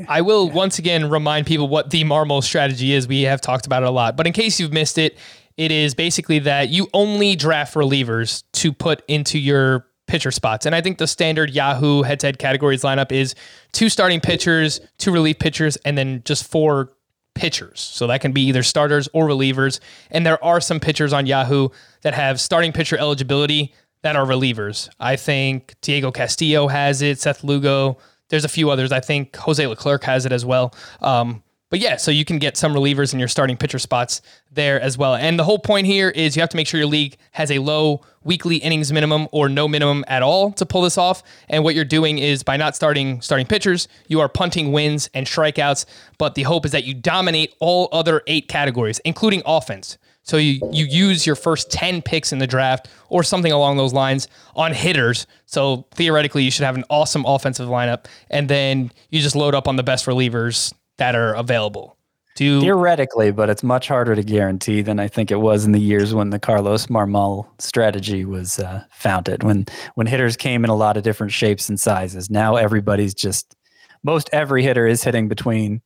I will once again remind people what the Marmol strategy is. We have talked about it a lot, but in case you've missed it, it is basically that you only draft relievers to put into your pitcher spots. And I think the standard Yahoo head to head categories lineup is two starting pitchers, two relief pitchers, and then just four pitchers. So that can be either starters or relievers. And there are some pitchers on Yahoo that have starting pitcher eligibility that are relievers. I think Diego Castillo has it, Seth Lugo. There's a few others. I think Jose Leclerc has it as well. Um, but yeah, so you can get some relievers in your starting pitcher spots there as well. And the whole point here is you have to make sure your league has a low weekly innings minimum or no minimum at all to pull this off. And what you're doing is by not starting starting pitchers, you are punting wins and strikeouts. But the hope is that you dominate all other eight categories, including offense. So you, you use your first 10 picks in the draft or something along those lines on hitters. So theoretically, you should have an awesome offensive lineup. And then you just load up on the best relievers that are available. Do Theoretically, but it's much harder to guarantee than I think it was in the years when the Carlos Marmol strategy was uh, founded. When when hitters came in a lot of different shapes and sizes. Now everybody's just most every hitter is hitting between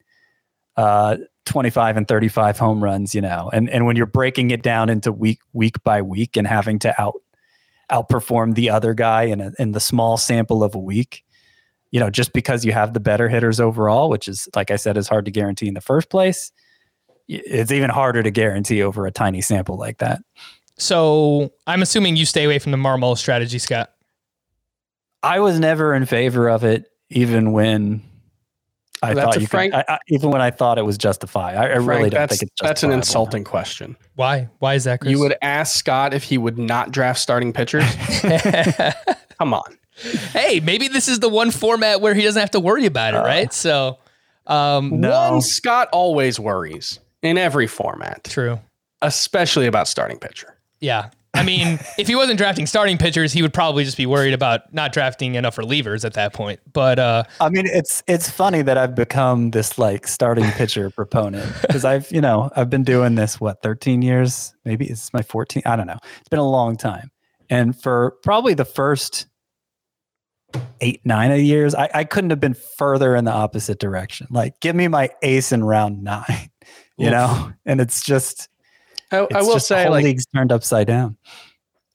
uh, 25 and 35 home runs. You know, and and when you're breaking it down into week week by week and having to out outperform the other guy in a, in the small sample of a week you know, just because you have the better hitters overall, which is, like I said, is hard to guarantee in the first place, it's even harder to guarantee over a tiny sample like that. so I'm assuming you stay away from the Marmol strategy, Scott. I was never in favor of it, even when I That's thought a you frank- could, I, I, even when I thought it was justified. I, I really don't think it's that's an justifiable. insulting question. Why? Why is that, Chris? You would ask Scott if he would not draft starting pitchers. Come on. hey, maybe this is the one format where he doesn't have to worry about it, right? So, um, No. One, Scott always worries in every format, true. especially about starting pitcher. Yeah. I mean, if he wasn't drafting starting pitchers, he would probably just be worried about not drafting enough relievers at that point. But uh, I mean, it's it's funny that I've become this like starting pitcher proponent because I've you know I've been doing this what 13 years, maybe it's my 14. I don't know. It's been a long time, and for probably the first eight nine of years, I, I couldn't have been further in the opposite direction. Like, give me my ace in round nine, you Oof. know, and it's just I, it's I will say, like, league's turned upside down.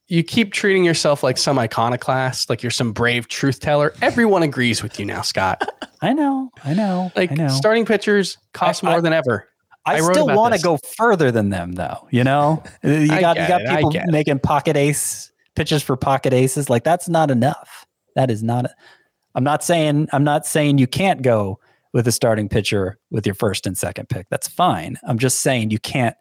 you keep treating yourself like some iconoclast, like you're some brave truth teller. Everyone agrees with you now, Scott. I know, I know, Like I know. starting pitchers cost I- more than ever. I, I still want to go further than them, though. You know, you got you got it, people making pocket ace pitches for pocket aces. Like that's not enough. That is not. I'm not saying I'm not saying you can't go with a starting pitcher with your first and second pick. That's fine. I'm just saying you can't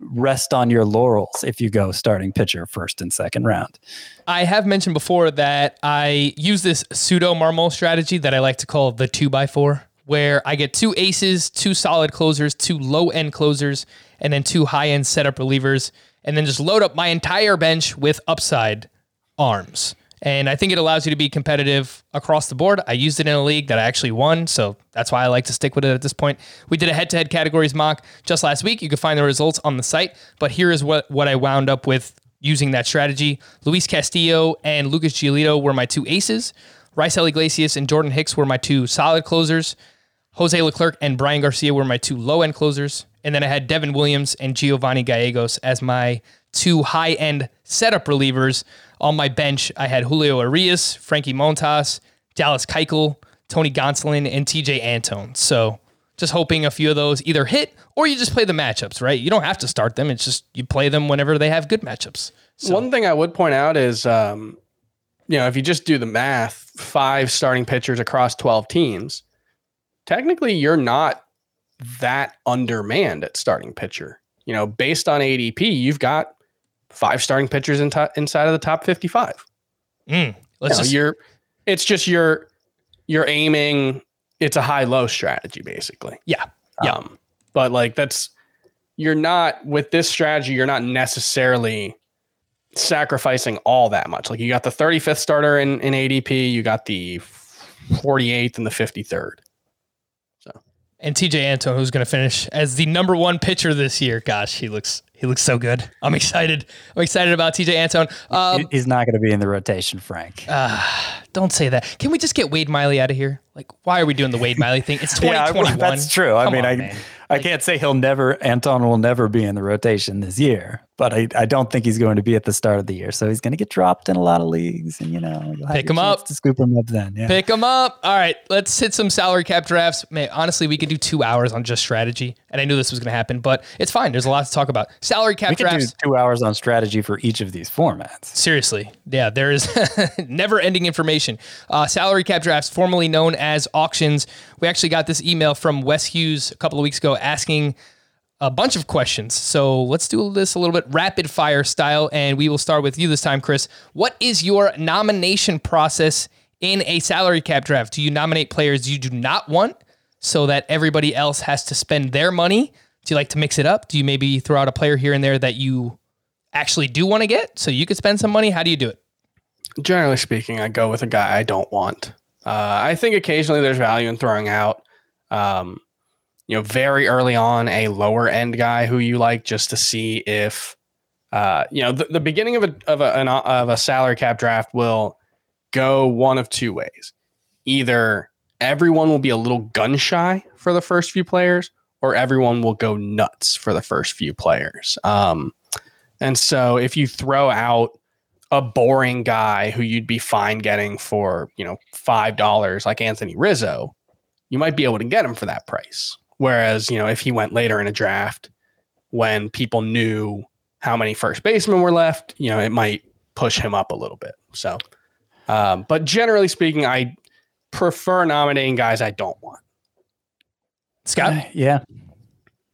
rest on your laurels if you go starting pitcher first and second round. I have mentioned before that I use this pseudo Marmol strategy that I like to call the two by four, where I get two aces, two solid closers, two low end closers, and then two high end setup relievers, and then just load up my entire bench with upside arms. And I think it allows you to be competitive across the board. I used it in a league that I actually won, so that's why I like to stick with it at this point. We did a head to head categories mock just last week. You can find the results on the site, but here is what, what I wound up with using that strategy. Luis Castillo and Lucas Giolito were my two aces. Raisel Iglesias and Jordan Hicks were my two solid closers. Jose Leclerc and Bryan Garcia were my two low end closers. And then I had Devin Williams and Giovanni Gallegos as my two high end setup relievers. On my bench, I had Julio Urias, Frankie Montas, Dallas Keuchel, Tony Gonsolin, and Tejay Antone. So just hoping a few of those either hit or you just play the matchups, right? You don't have to start them. It's just you play them whenever they have good matchups. So, One thing I would point out is, um, you know, if you just do the math, five starting pitchers across 12 teams, technically you're not that undermanned at starting pitcher. You know, based on ADP, you've got five starting pitchers in to- inside of the top 55. mm, let's You know, just you're it's just you're you're aiming it's a high low strategy basically. yeah. Yeah. Um, but like that's you're not with this strategy, you're not necessarily sacrificing all that much. Like you got the 35th starter in, in ADP, you got the 48th and the 53rd. So, And Tejay Antone, who's going to finish as the number one pitcher this year. Gosh, he looks he looks so good. I'm excited. I'm excited about Tejay Antone. Um, He's not going to be in the rotation, Frank. don't say that. Can we just get Wade Miley out of here? Like, why are we doing the Wade Miley thing? It's Yeah, 2021. that's true. I mean, on, I man. I can't say he'll never Antone will never be in the rotation this year, but I, I don't think he's going to be at the start of the year. So he's going to get dropped in a lot of leagues, and you know, Pick him up. to scoop him up then. Yeah. Pick him up. All right, let's hit some salary cap drafts. Man, honestly, we could do two hours on just strategy, and I knew this was going to happen, but it's fine. There's a lot to talk about. Salary cap we could do drafts. two hours on strategy for each of these formats. Seriously, yeah, there is never-ending information. Uh, salary cap drafts, formerly known as auctions. We actually got this email from Wes Hughes a couple of weeks ago asking a bunch of questions. So let's do this a little bit rapid fire style, and we will start with you this time, Chris. What is your nomination process in a salary cap draft? Do you nominate players you do not want so that everybody else has to spend their money? Do you like to mix it up? Do you maybe throw out a player here and there that you actually do want to get so you could spend some money? How do you do it? Generally speaking, I go with a guy I don't want. Uh, I think occasionally there's value in throwing out, um, you know, very early on a lower end guy who you like just to see if, uh, you know, the, the beginning of a of a an, of a salary cap draft will go one of two ways. Either everyone will be a little gun shy for the first few players, or everyone will go nuts for the first few players. Um, and so if you throw out a boring guy who you'd be fine getting for, you know, $5 like Anthony Rizzo, you might be able to get him for that price. Whereas, you know, if he went later in a draft when people knew how many first basemen were left, you know, it might push him up a little bit. So, um, but generally speaking, I prefer nominating guys I don't want. Scott, Uh, yeah,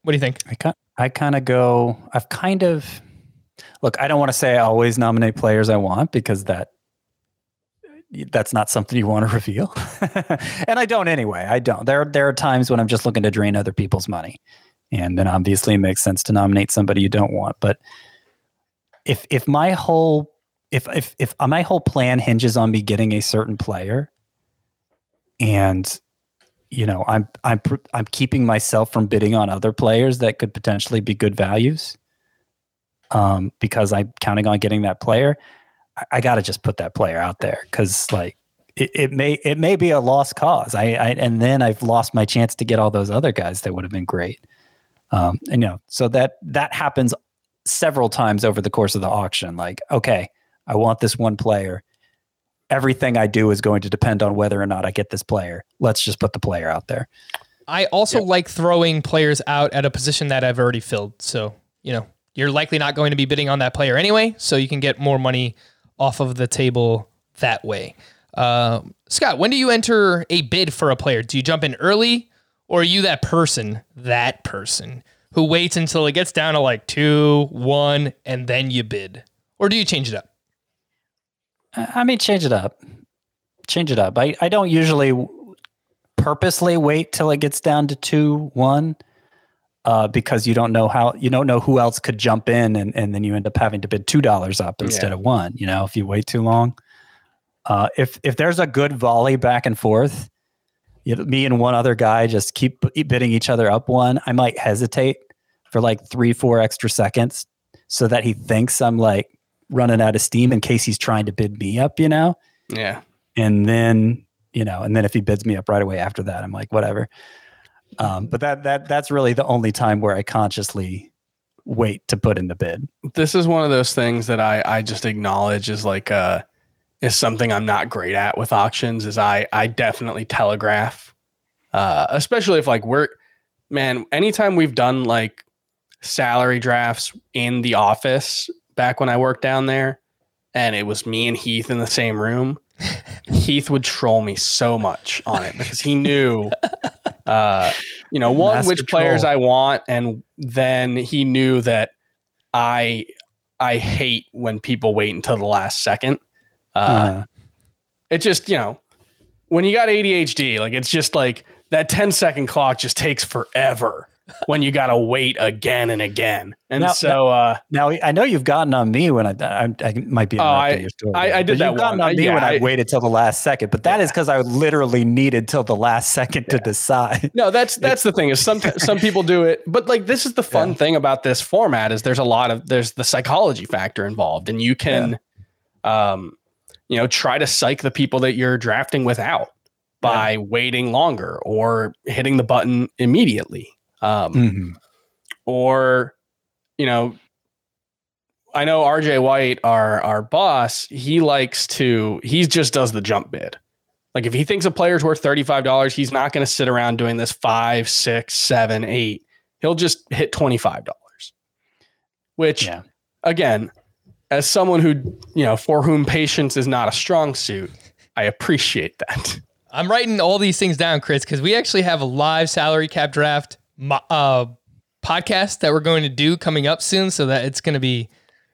what do you think? I kind I kind of go. I've kind of look. I don't want to say I always nominate players I want because that that's not something you want to reveal, and I don't anyway. I don't. There there are times when I'm just looking to drain other people's money, and then obviously it makes sense to nominate somebody you don't want. But if if my whole if if if my whole plan hinges on me getting a certain player, and you know i'm i'm i'm keeping myself from bidding on other players that could potentially be good values um because i'm counting on getting that player i, I got to just put that player out there cuz like it, it may it may be a lost cause I, I and then i've lost my chance to get all those other guys that would have been great um and you know so that that happens several times over the course of the auction like okay i want this one player everything I do is going to depend on whether or not I get this player. Let's just put the player out there. I also like throwing players out at a position that I've already filled. So, you know, you're likely not going to be bidding on that player anyway, so you can get more money off of the table that way. Uh, Scott, when do you enter a bid for a player? Do you jump in early, or are you that person, that person who waits until it gets down to like two, one, and then you bid? Or do you change it up? I mean, change it up. Change it up. I, I don't usually purposely wait till it gets down to two, one, uh, because you don't know how you don't know who else could jump in, and, and then you end up having to bid two dollars up instead Yeah. of one. You know, if you wait too long. Uh, if if there's a good volley back and forth, you know, me and one other guy just keep bidding each other up one. I might hesitate for like three, four extra seconds, so that he thinks I'm like running out of steam in case he's trying to bid me up. You know Yeah. and then you know and then if he bids me up right away after that i'm like whatever um, but that that that's really the only time where i consciously wait to put in the bid This is one of those things that I I just acknowledge is like uh is something I'm not great at with auctions is I I definitely telegraph. Uh especially if like we're man, anytime we've done like salary drafts in the office back when I worked down there and it was me and Heath in the same room, Heath would troll me so much on it because he knew uh you know one Master which players troll. I want and then he knew that I I hate when people wait until the last second. Uh, Uh, it just you know when you got ADHD, like it's just like that 10 second clock just takes forever when you got to wait again and again. And Now- so uh, now i know you've gotten on me when i i, I might be Oh, I- story I- I did that you've gotten one. on me Yeah, when i, I- waited till the last second but that is because i literally needed till the last second to decide no, that's that's the thing is some some people do it, but like this is the fun Yeah. thing about this format is there's a lot of there's the psychology factor involved, and you can, um, you know, try to psych the people that you're drafting without by waiting longer or hitting the button immediately. Um, Mhm. or you know i know rj white our our boss he likes to he just does the jump bid. Like if he thinks a player's worth $35 he's not going to sit around doing this five six seven eight. He'll just hit $25 which yeah. again as someone who you know for whom patience is not a strong suit i appreciate that. I'm writing all these things down, Chris, because we actually have a live salary cap draft mo- uh, podcast that we're going to do coming up soon. So that it's going to be,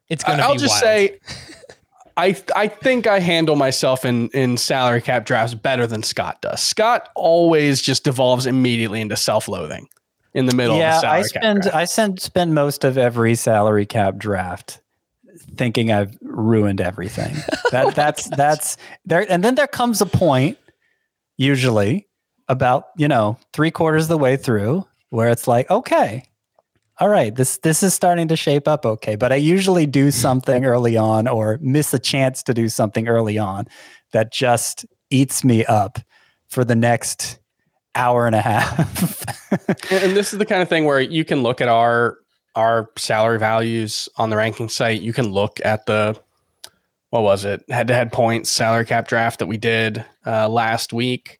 it's going to be. I'll just wild. say, I I think I handle myself in in salary cap drafts better than Scott does. Scott always just devolves immediately into self loathing in the middle. of yeah the salary i cap spend draft. i spend spend most of every salary cap draft thinking i've ruined everything that that's that's there and then there comes a point usually about you know three quarters of the way through where it's like okay all right this this is starting to shape up okay but i usually do something early on or miss a chance to do something early on that just eats me up for the next hour and a half and and this is the kind of thing where you can look at our our salary values on the ranking site. You can look at the what was it head to head points salary cap draft that we did uh, last week,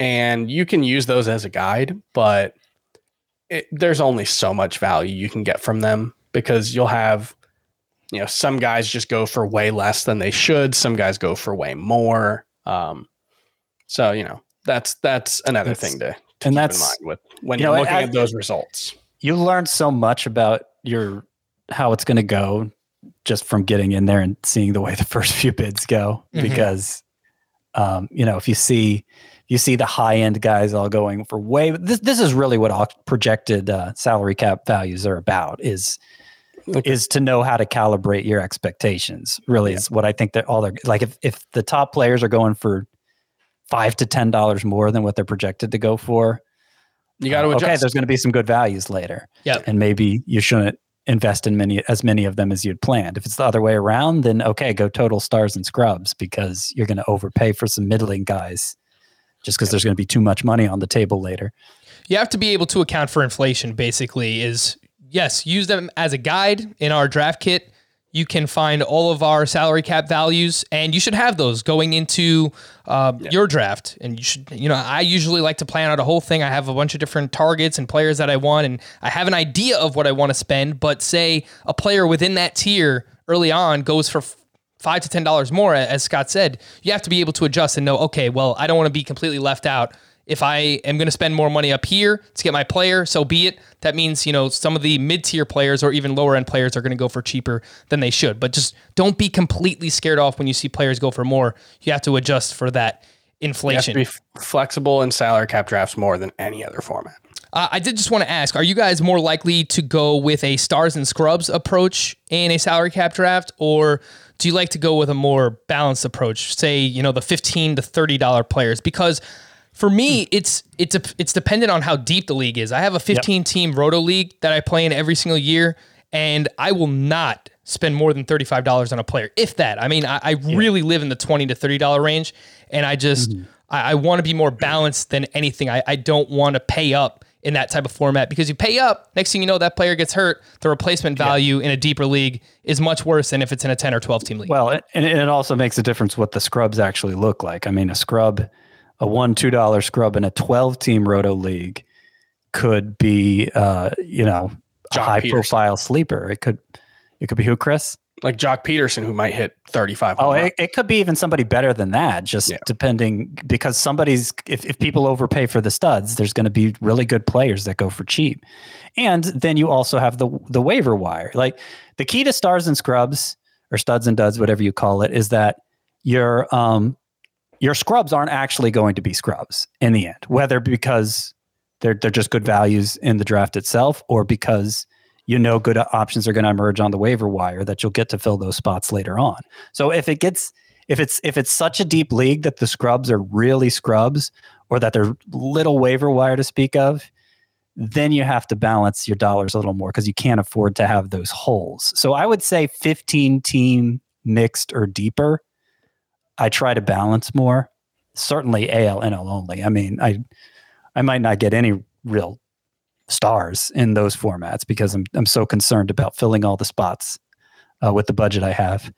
and you can use those as a guide. But it, there's only so much value you can get from them because you'll have you know some guys just go for way less than they should. Some guys go for way more. Um, so you know that's that's another That's- thing to, to and keep in that's- mind with when you you're know, looking as- at those results. you learn so much about your how it's going to go just from getting in there and seeing the way the first few bids go Mhm. because um, you know if you see you see the high end guys all going for way this this is really what all projected uh, salary cap values are about is Okay. is to know how to calibrate your expectations really is what i think that all they're like if, if the top players are going for five to ten dollars more than what they're projected to go for You got to uh, adjust. Okay, there's going to be some good values later. Yeah, And maybe you shouldn't invest in many as many of them as you'd planned. If it's the other way around, then okay, go total stars and scrubs because you're going to overpay for some middling guys just because there's going to be too much money on the table later. you have to be able to account for inflation basically is yes use them as a guide in our draft kit. You can find all of our salary cap values and you should have those going into uh, your draft. And you should you know i usually like to plan out a whole thing. I have a bunch of different targets and players that i want and i have an idea of what i want to spend but say a player within that tier early on goes for five to ten dollars more as scott said you have to be able to adjust and know okay well i don't want to be completely left out if I am going to spend more money up here to get my player, so be it. That means, you know, some of the mid tier players or even lower end players are going to go for cheaper than they should. But just don't be completely scared off when you see players go for more. You have to adjust for that You have inflation. to be flexible in salary cap drafts more than any other format. Uh, I did just want to ask: Are you guys more likely to go with a stars and scrubs approach in a salary cap draft, or do you like to go with a more balanced approach? Say, you know, the fifteen to thirty dollar players, because for me, hmm. it's it's a, it's dependent on how deep the league is. I have a fifteen team roto league that I play in every single year, and I will not spend more than thirty five dollars on a player, if that. I mean, I, I really live in the twenty to thirty dollar range, and I just mm-hmm. I, I want to be more balanced than anything. I, I don't want to pay up in that type of format because you pay up, next thing you know, that player gets hurt. The replacement value in a deeper league is much worse than if it's in a 10 or 12 team league. Well, and it also makes a difference what the scrubs actually look like. I mean, a scrub, a one two dollar scrub in a twelve team roto league could be, uh, you know, a high Pederson. profile sleeper. It could, it could be who, Chris? Like Joc Pederson, who might hit 35. Oh, it, it could be even somebody better than that, just Yeah. depending because somebody's if, if people overpay for the studs, there's going to be really good players that go for cheap. And then you also have the the waiver wire. Like the key to stars and scrubs or studs and duds, whatever you call it, is that your um your scrubs aren't actually going to be scrubs in the end, whether because they're they're just good values in the draft itself or because you know good options are going to emerge on the waiver wire that you'll get to fill those spots later on. So if it gets if it's if it's such a deep league that the scrubs are really scrubs or that they're little waiver wire to speak of, then you have to balance your dollars a little more because you can't afford to have those holes. So I would say 15 team mixed or deeper. I try to balance more. Certainly AL NL only. I mean, I I might not get any real stars in those formats because I'm I'm so concerned about filling all the spots uh, with the budget I have.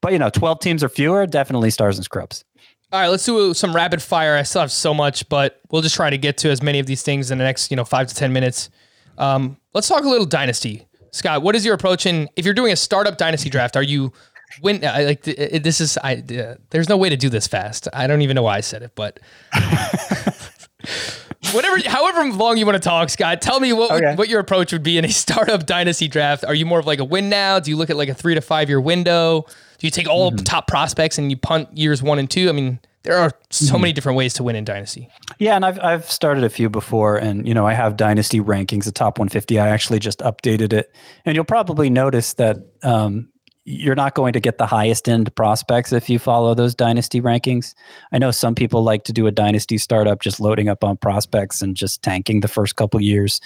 But you know, 12 teams or fewer, definitely stars and scrubs. All right, let's do some rapid fire. I still have so much, but we'll just try to get to as many of these things in the next, you know, five to ten minutes. Um, let's talk a little dynasty. Scott, what is your approach? And if you're doing a startup dynasty draft, are you when I like this is I uh, there's no way to do this fast. I don't even know why I said it, but whatever, however long you want to talk, Scott, tell me what would- what your approach would be in a startup dynasty draft. Are you more of like a win now? Do you look at like a three to five year window? Do you take all Mm-hmm. top prospects and you punt years one and two? I mean, there are so Mm-hmm. many different ways to win in dynasty. Yeah, and I've I've started a few before, and you know I have dynasty rankings, the top 150. I actually just updated it, and you'll probably notice that um, you're not going to get the highest end prospects if you follow those dynasty rankings. I know some people like to do a dynasty startup, just loading up on prospects and just tanking the first couple years.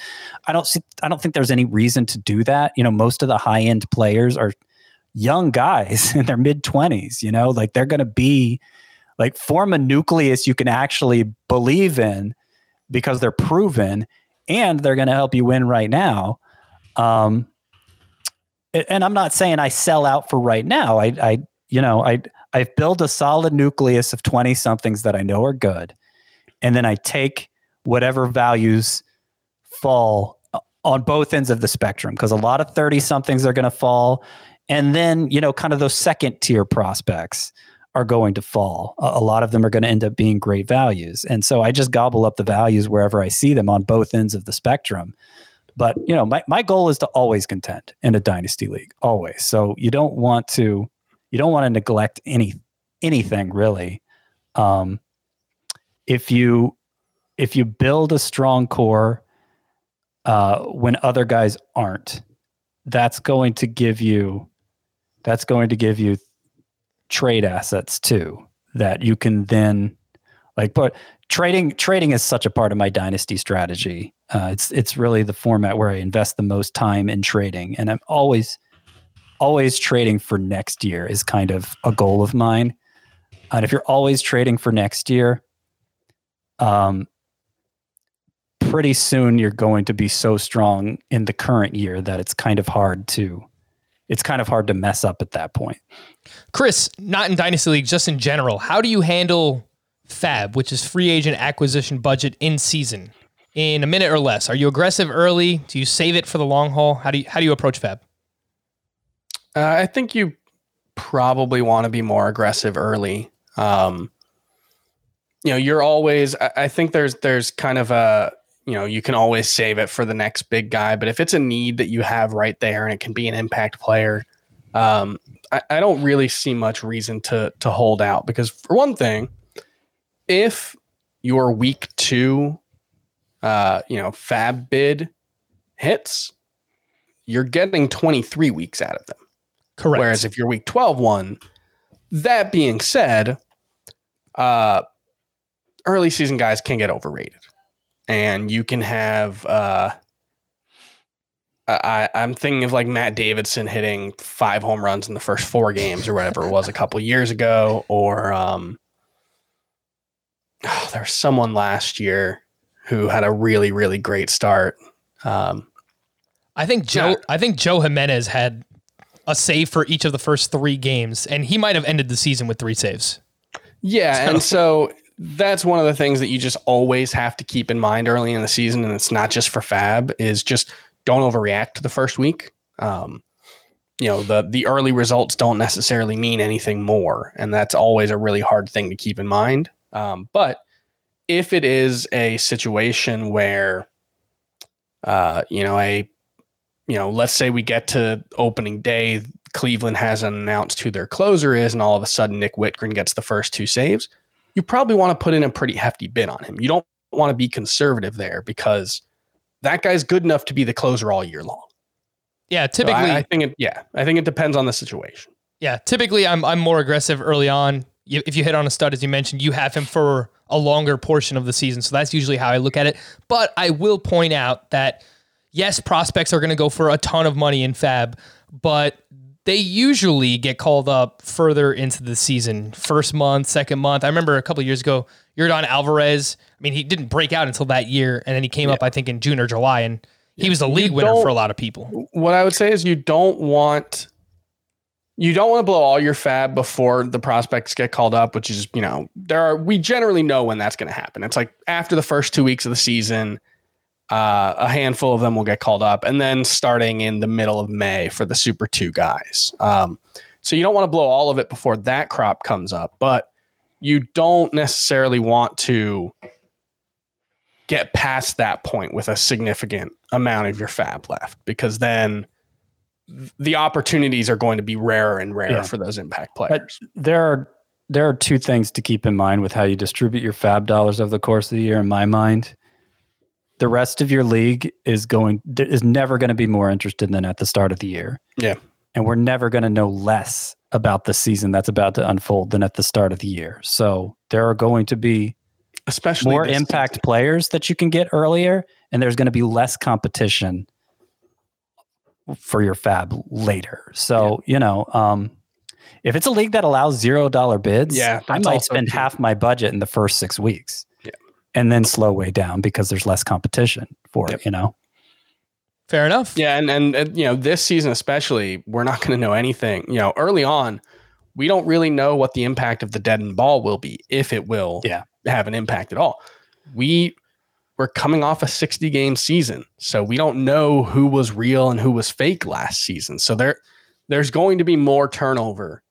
I don't see. I don't think there's any reason to do that. You know, most of the high end players are young guys in their mid 20s. You know, like they're going to be like form a nucleus you can actually believe in because they're proven and they're going to help you win right now um and i'm not saying i sell out for right now i i you know i i've built a solid nucleus of 20 somethings that i know are good and then i take whatever values fall uh, on both ends of the spectrum because a lot of 30 somethings are going to fall and then you know kind of those second tier prospects are going to fall. A, a lot of them are going to end up being great values. And so I just gobble up the values wherever I see them on both ends of the spectrum. But, you know, my, my goal is to always contend in a dynasty league, always. So you don't want to you don't want to neglect any anything really. Um if you if you build a strong core uh when other guys aren't, that's going to give you that's going to give you trade assets too that you can then like but trading trading is such a part of my dynasty strategy uh, it's it's really the format where i invest the most time in trading. And i'm always always trading for next year is kind of a goal of mine. And if you're always trading for next year um pretty soon you're going to be so strong in the current year that it's kind of hard to it's kind of hard to mess up at that point. Chris, not in Dynasty League, just in general, how do you handle FAB, which is free agent acquisition budget in season, in a minute or less? Are you aggressive early? Do you save it for the long haul? How do you how do you approach FAB? Uh, I think you probably want to be more aggressive early. Um, you know, you're always. I, I think there's there's kind of a you know you can always save it for the next big guy, but if it's a need that you have right there and it can be an impact player, um, I, I don't really see much reason to to hold out because for one thing, if your week two, uh, you know, fab bid hits, you're getting 23 weeks out of them. Correct. Whereas if you're week 12 one, that being said, uh, early season guys can get overrated. And you can have, uh, I, I'm thinking of like Matt Davidson hitting five home runs in the first four games or whatever it was a couple years ago. Or um, oh, there was someone last year who had a really, really great start. Um, I think Joe. Yeah. I think Joe Jimenez had a save for each of the first three games, and he might have ended the season with three saves. Yeah, and so that's one of the things that you just always have to keep in mind early in the season, and it's not just for Fab. Is just don't overreact to the first week. Um, you know the the early results don't necessarily mean anything more, and that's always a really hard thing to keep in mind. Um, but if it is a situation where, uh, you know, a you know, let's say we get to opening day, Cleveland hasn't announced who their closer is, and all of a sudden Nick Wittgren gets the first two saves, you probably want to put in a pretty hefty bid on him. You don't want to be conservative there because that guy's good enough to be the closer all year long. Yeah, So typically, I, I think it, yeah, I think it depends on the situation. yeah, typically I'm I'm more aggressive early on. If you hit on a stud, as you mentioned, you have him for a longer portion of the season. So that's usually how I look at it. But I will point out that yes, prospects are going to go for a ton of money in Fab, but they usually get called up further into the season, first month, second month. I remember a couple of years ago, Yordan Alvarez. I mean, he didn't break out until that year, and then he came up, I think, in June or July, and he was the league winner for a lot of people. what I would say is you don't want you don't want to blow all your fab before the prospects get called up, which is, you know, there are we generally know when that's going to happen. It's like after the first 2 weeks of the season, uh, a handful of them will get called up and then starting in the middle of May for the Super 2 guys. Um, so you don't want to blow all of it before that crop comes up, but you don't necessarily want to get past that point with a significant amount of your fab left because then the opportunities are going to be rarer and rarer Yeah. for those impact But players. there are there are two things to keep in mind with how you distribute your fab dollars over the course of the year. In my mind, the rest of your league is going is never going to be more interested than at the start of the year. Yeah. and we're never going to know less about the season that's about to unfold than at the start of the year. So there are going to be Especially more impact season. players that you can get earlier, and there's going to be less competition for your fab later. So you know, um, if it's a league that allows zero dollar bids, Yeah, I might spend true. half my budget in the first six weeks, Yeah. and then slow way down because there's less competition for Yep. it. You know, Fair enough. Yeah, and, and and you know this season especially, we're not going to know anything. You know, early on, we don't really know what the impact of the deadened ball will be, if it will Yeah. have an impact at all. We we're coming off a 60 game season, so we don't know who was real and who was fake last season. So there there's going to be more turnover.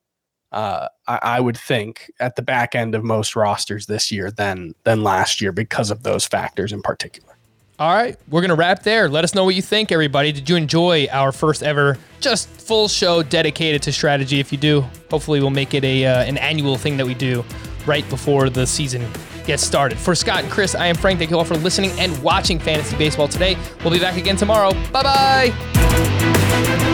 Uh, I, I would think at the back end of most rosters this year than than last year because of those factors in particular. All right, we're gonna wrap there. Let us know what you think, everybody. Did you enjoy our first ever just full show dedicated to strategy? If you do, hopefully we'll make it a uh, an annual thing that we do right before the season gets started. For Scott and Chris, I am Frank. Thank you all for listening and watching fantasy baseball today. We'll be back again tomorrow. Bye bye.